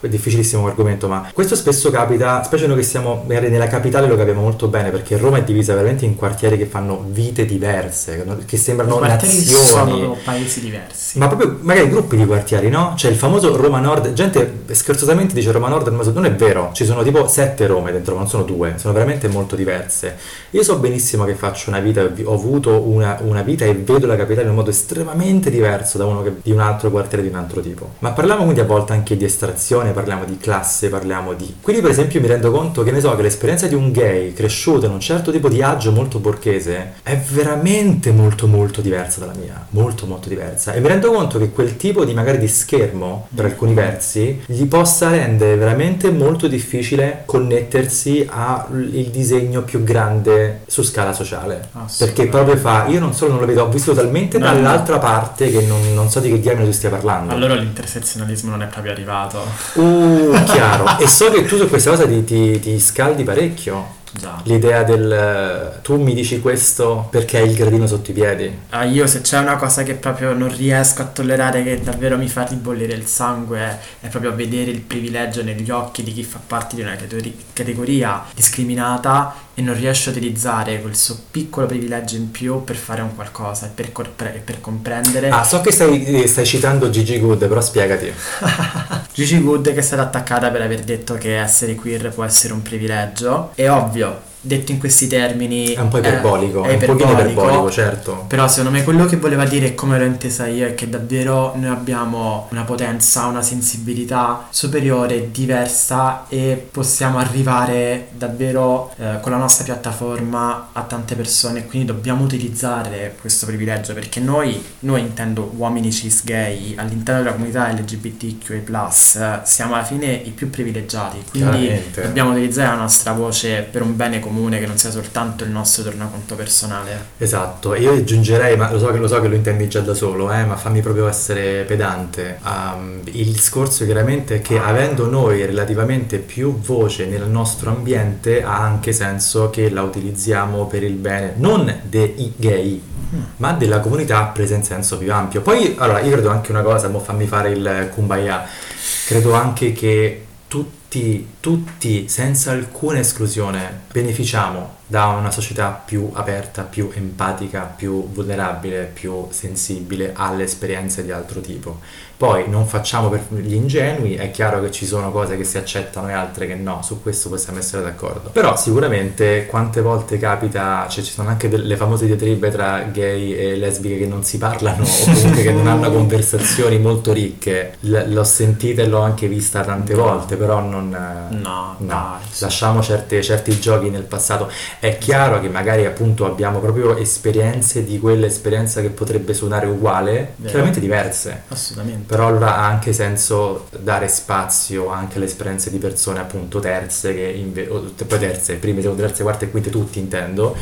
è difficilissimo argomento, ma questo spesso capita, specie noi che siamo magari nella capitale lo capiamo molto molto bene perché Roma è divisa veramente in quartieri che fanno vite diverse, che sembrano nazioni. sono paesi diversi. Ma proprio magari gruppi di quartieri, no? C'è il famoso Roma Nord, gente scherzosamente dice Roma Nord, ma non è vero, ci sono tipo sette Rome dentro, non sono due, sono veramente molto diverse. Io so benissimo che faccio una vita, ho avuto una, una vita e vedo la capitale in un modo estremamente diverso da uno che, di un altro quartiere di un altro tipo. Ma parliamo quindi a volte anche di estrazione, parliamo di classe, parliamo di... Quindi per esempio mi rendo conto che ne so che l'esperienza di un gay cresciuto in un certo tipo di agio molto borghese è veramente molto molto diversa dalla mia, molto molto diversa. E mi rendo conto che quel tipo di magari di schermo per alcuni versi gli possa rendere veramente molto difficile connettersi al disegno più grande su scala sociale. Perché proprio fa io non solo non lo vedo ho visto talmente no, dall'altra no. parte che non, non, so di che diamine tu stia parlando. Allora l'intersezionalismo non è proprio arrivato. Uh chiaro. E so che tu su questa cosa ti, ti, ti scaldi parecchio Esatto. L'idea del tu mi dici questo perché hai il gradino sotto i piedi. Ah, io se c'è una cosa che proprio non riesco a tollerare, che davvero mi fa ribollire il sangue, è proprio vedere il privilegio negli occhi di chi fa parte di una categoria discriminata e non riesce a utilizzare quel suo piccolo privilegio in più per fare un qualcosa e per, corpre- per comprendere. Ah, so che stai, stai citando Gigi Good, però spiegati. Gigi Good che è stata attaccata per aver detto che essere queer può essere un privilegio. È ovvio, go. Detto in questi termini è un po' iperbolico, è, è un pochino iperbolico, certo. Però secondo me quello che voleva dire, come l'ho intesa io, è che davvero noi abbiamo una potenza, una sensibilità superiore, diversa e possiamo arrivare davvero eh, con la nostra piattaforma a tante persone, quindi dobbiamo utilizzare questo privilegio perché noi, noi intendo uomini cis gay, all'interno della comunità LGBTQI+, siamo alla fine i più privilegiati, quindi dobbiamo utilizzare la nostra voce per un bene comune comune che non sia soltanto il nostro tornaconto personale. Esatto, e io aggiungerei, ma lo so che lo, so che lo intendi già da solo, eh, ma fammi proprio essere pedante. Um, il discorso chiaramente è che avendo noi relativamente più voce nel nostro ambiente ha anche senso che la utilizziamo per il bene non dei gay, mm. ma della comunità presa in senso più ampio. Poi, allora, io credo anche una cosa, mo fammi fare il kumbaya, credo anche che tutti tutti, tutti, senza alcuna esclusione, beneficiamo da una società più aperta, più empatica, più vulnerabile, più sensibile alle esperienze di altro tipo. Poi non facciamo per gli ingenui, è chiaro che ci sono cose che si accettano e altre che no, su questo possiamo essere d'accordo. Però sicuramente quante volte capita, cioè ci sono anche delle famose diatribe tra gay e lesbiche che non si parlano o comunque che non hanno conversazioni molto ricche. L- l'ho sentita e l'ho anche vista tante volte, però non... No, No, dai. lasciamo certe- certi giochi nel passato. È chiaro che magari appunto abbiamo proprio esperienze di quell'esperienza che potrebbe suonare uguale, Vero. chiaramente diverse. Assolutamente. Però allora ha anche senso dare spazio anche alle esperienze di persone appunto terze, che inve- o poi terze, prime, seconde, terze, quarte e quinte, tutti intendo,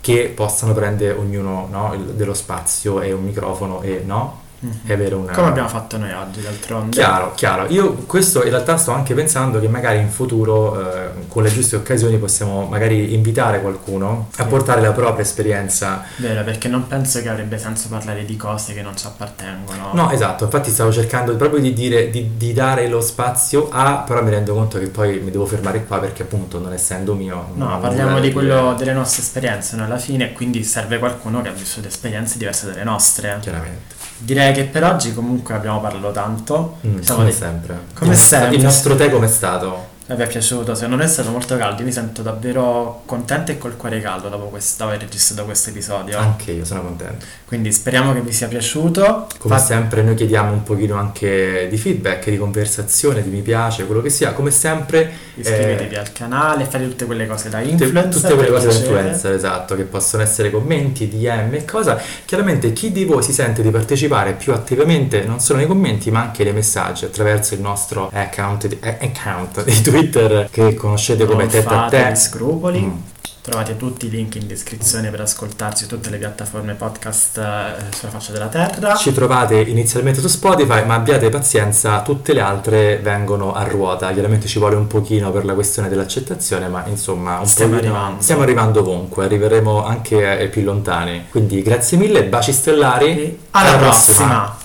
che possano prendere ognuno no, dello spazio e un microfono e no? Mhm. E avere una... Come abbiamo fatto noi oggi, d'altronde. Chiaro, chiaro. Io questo in realtà sto anche pensando che magari in futuro, eh, con le giuste occasioni, possiamo magari invitare qualcuno a Sì. portare la propria esperienza. Vero, perché non penso che avrebbe senso parlare di cose che non ci appartengono. No, esatto, infatti stavo cercando proprio di dire, di, di dare lo spazio a, però mi rendo conto che poi mi devo fermare qua perché appunto non essendo mio... No, parliamo di quello delle nostre esperienze, noi alla fine, quindi serve qualcuno che ha vissuto esperienze diverse dalle nostre. Chiaramente. Direi che per oggi comunque abbiamo parlato tanto. Mm, Siamo come sempre. Come sempre. Il nostro tè com'è stato? Mi è piaciuto, se non è stato molto caldo, io mi sento davvero contento e col cuore caldo dopo, quest- dopo aver registrato questo episodio. Anche io sono contento. Quindi speriamo che vi sia piaciuto. Come Fa- sempre noi chiediamo un pochino anche di feedback, di conversazione, di mi piace, quello che sia. Come sempre Iscrivetevi eh, al canale, fate tutte quelle cose da tutte, influencer. tutte quelle per cose da piacere. influencer, esatto, che possono essere commenti, DM e cosa. Chiaramente chi di voi si sente di partecipare più attivamente non solo nei commenti ma anche nei messaggi attraverso il nostro account di, eh, account di Twitter che conoscete come Non Tete a fate Te. scrupoli. Mm. Trovate tutti i link in descrizione per ascoltarci su tutte le piattaforme podcast eh, sulla faccia della terra. Ci trovate inizialmente su Spotify, ma abbiate pazienza, tutte le altre vengono a ruota. Chiaramente ci vuole un pochino per la questione dell'accettazione, ma insomma, un Stiamo pochino- arrivando. stiamo arrivando ovunque, arriveremo anche più lontani. Quindi grazie mille, baci stellari. E alla prossima.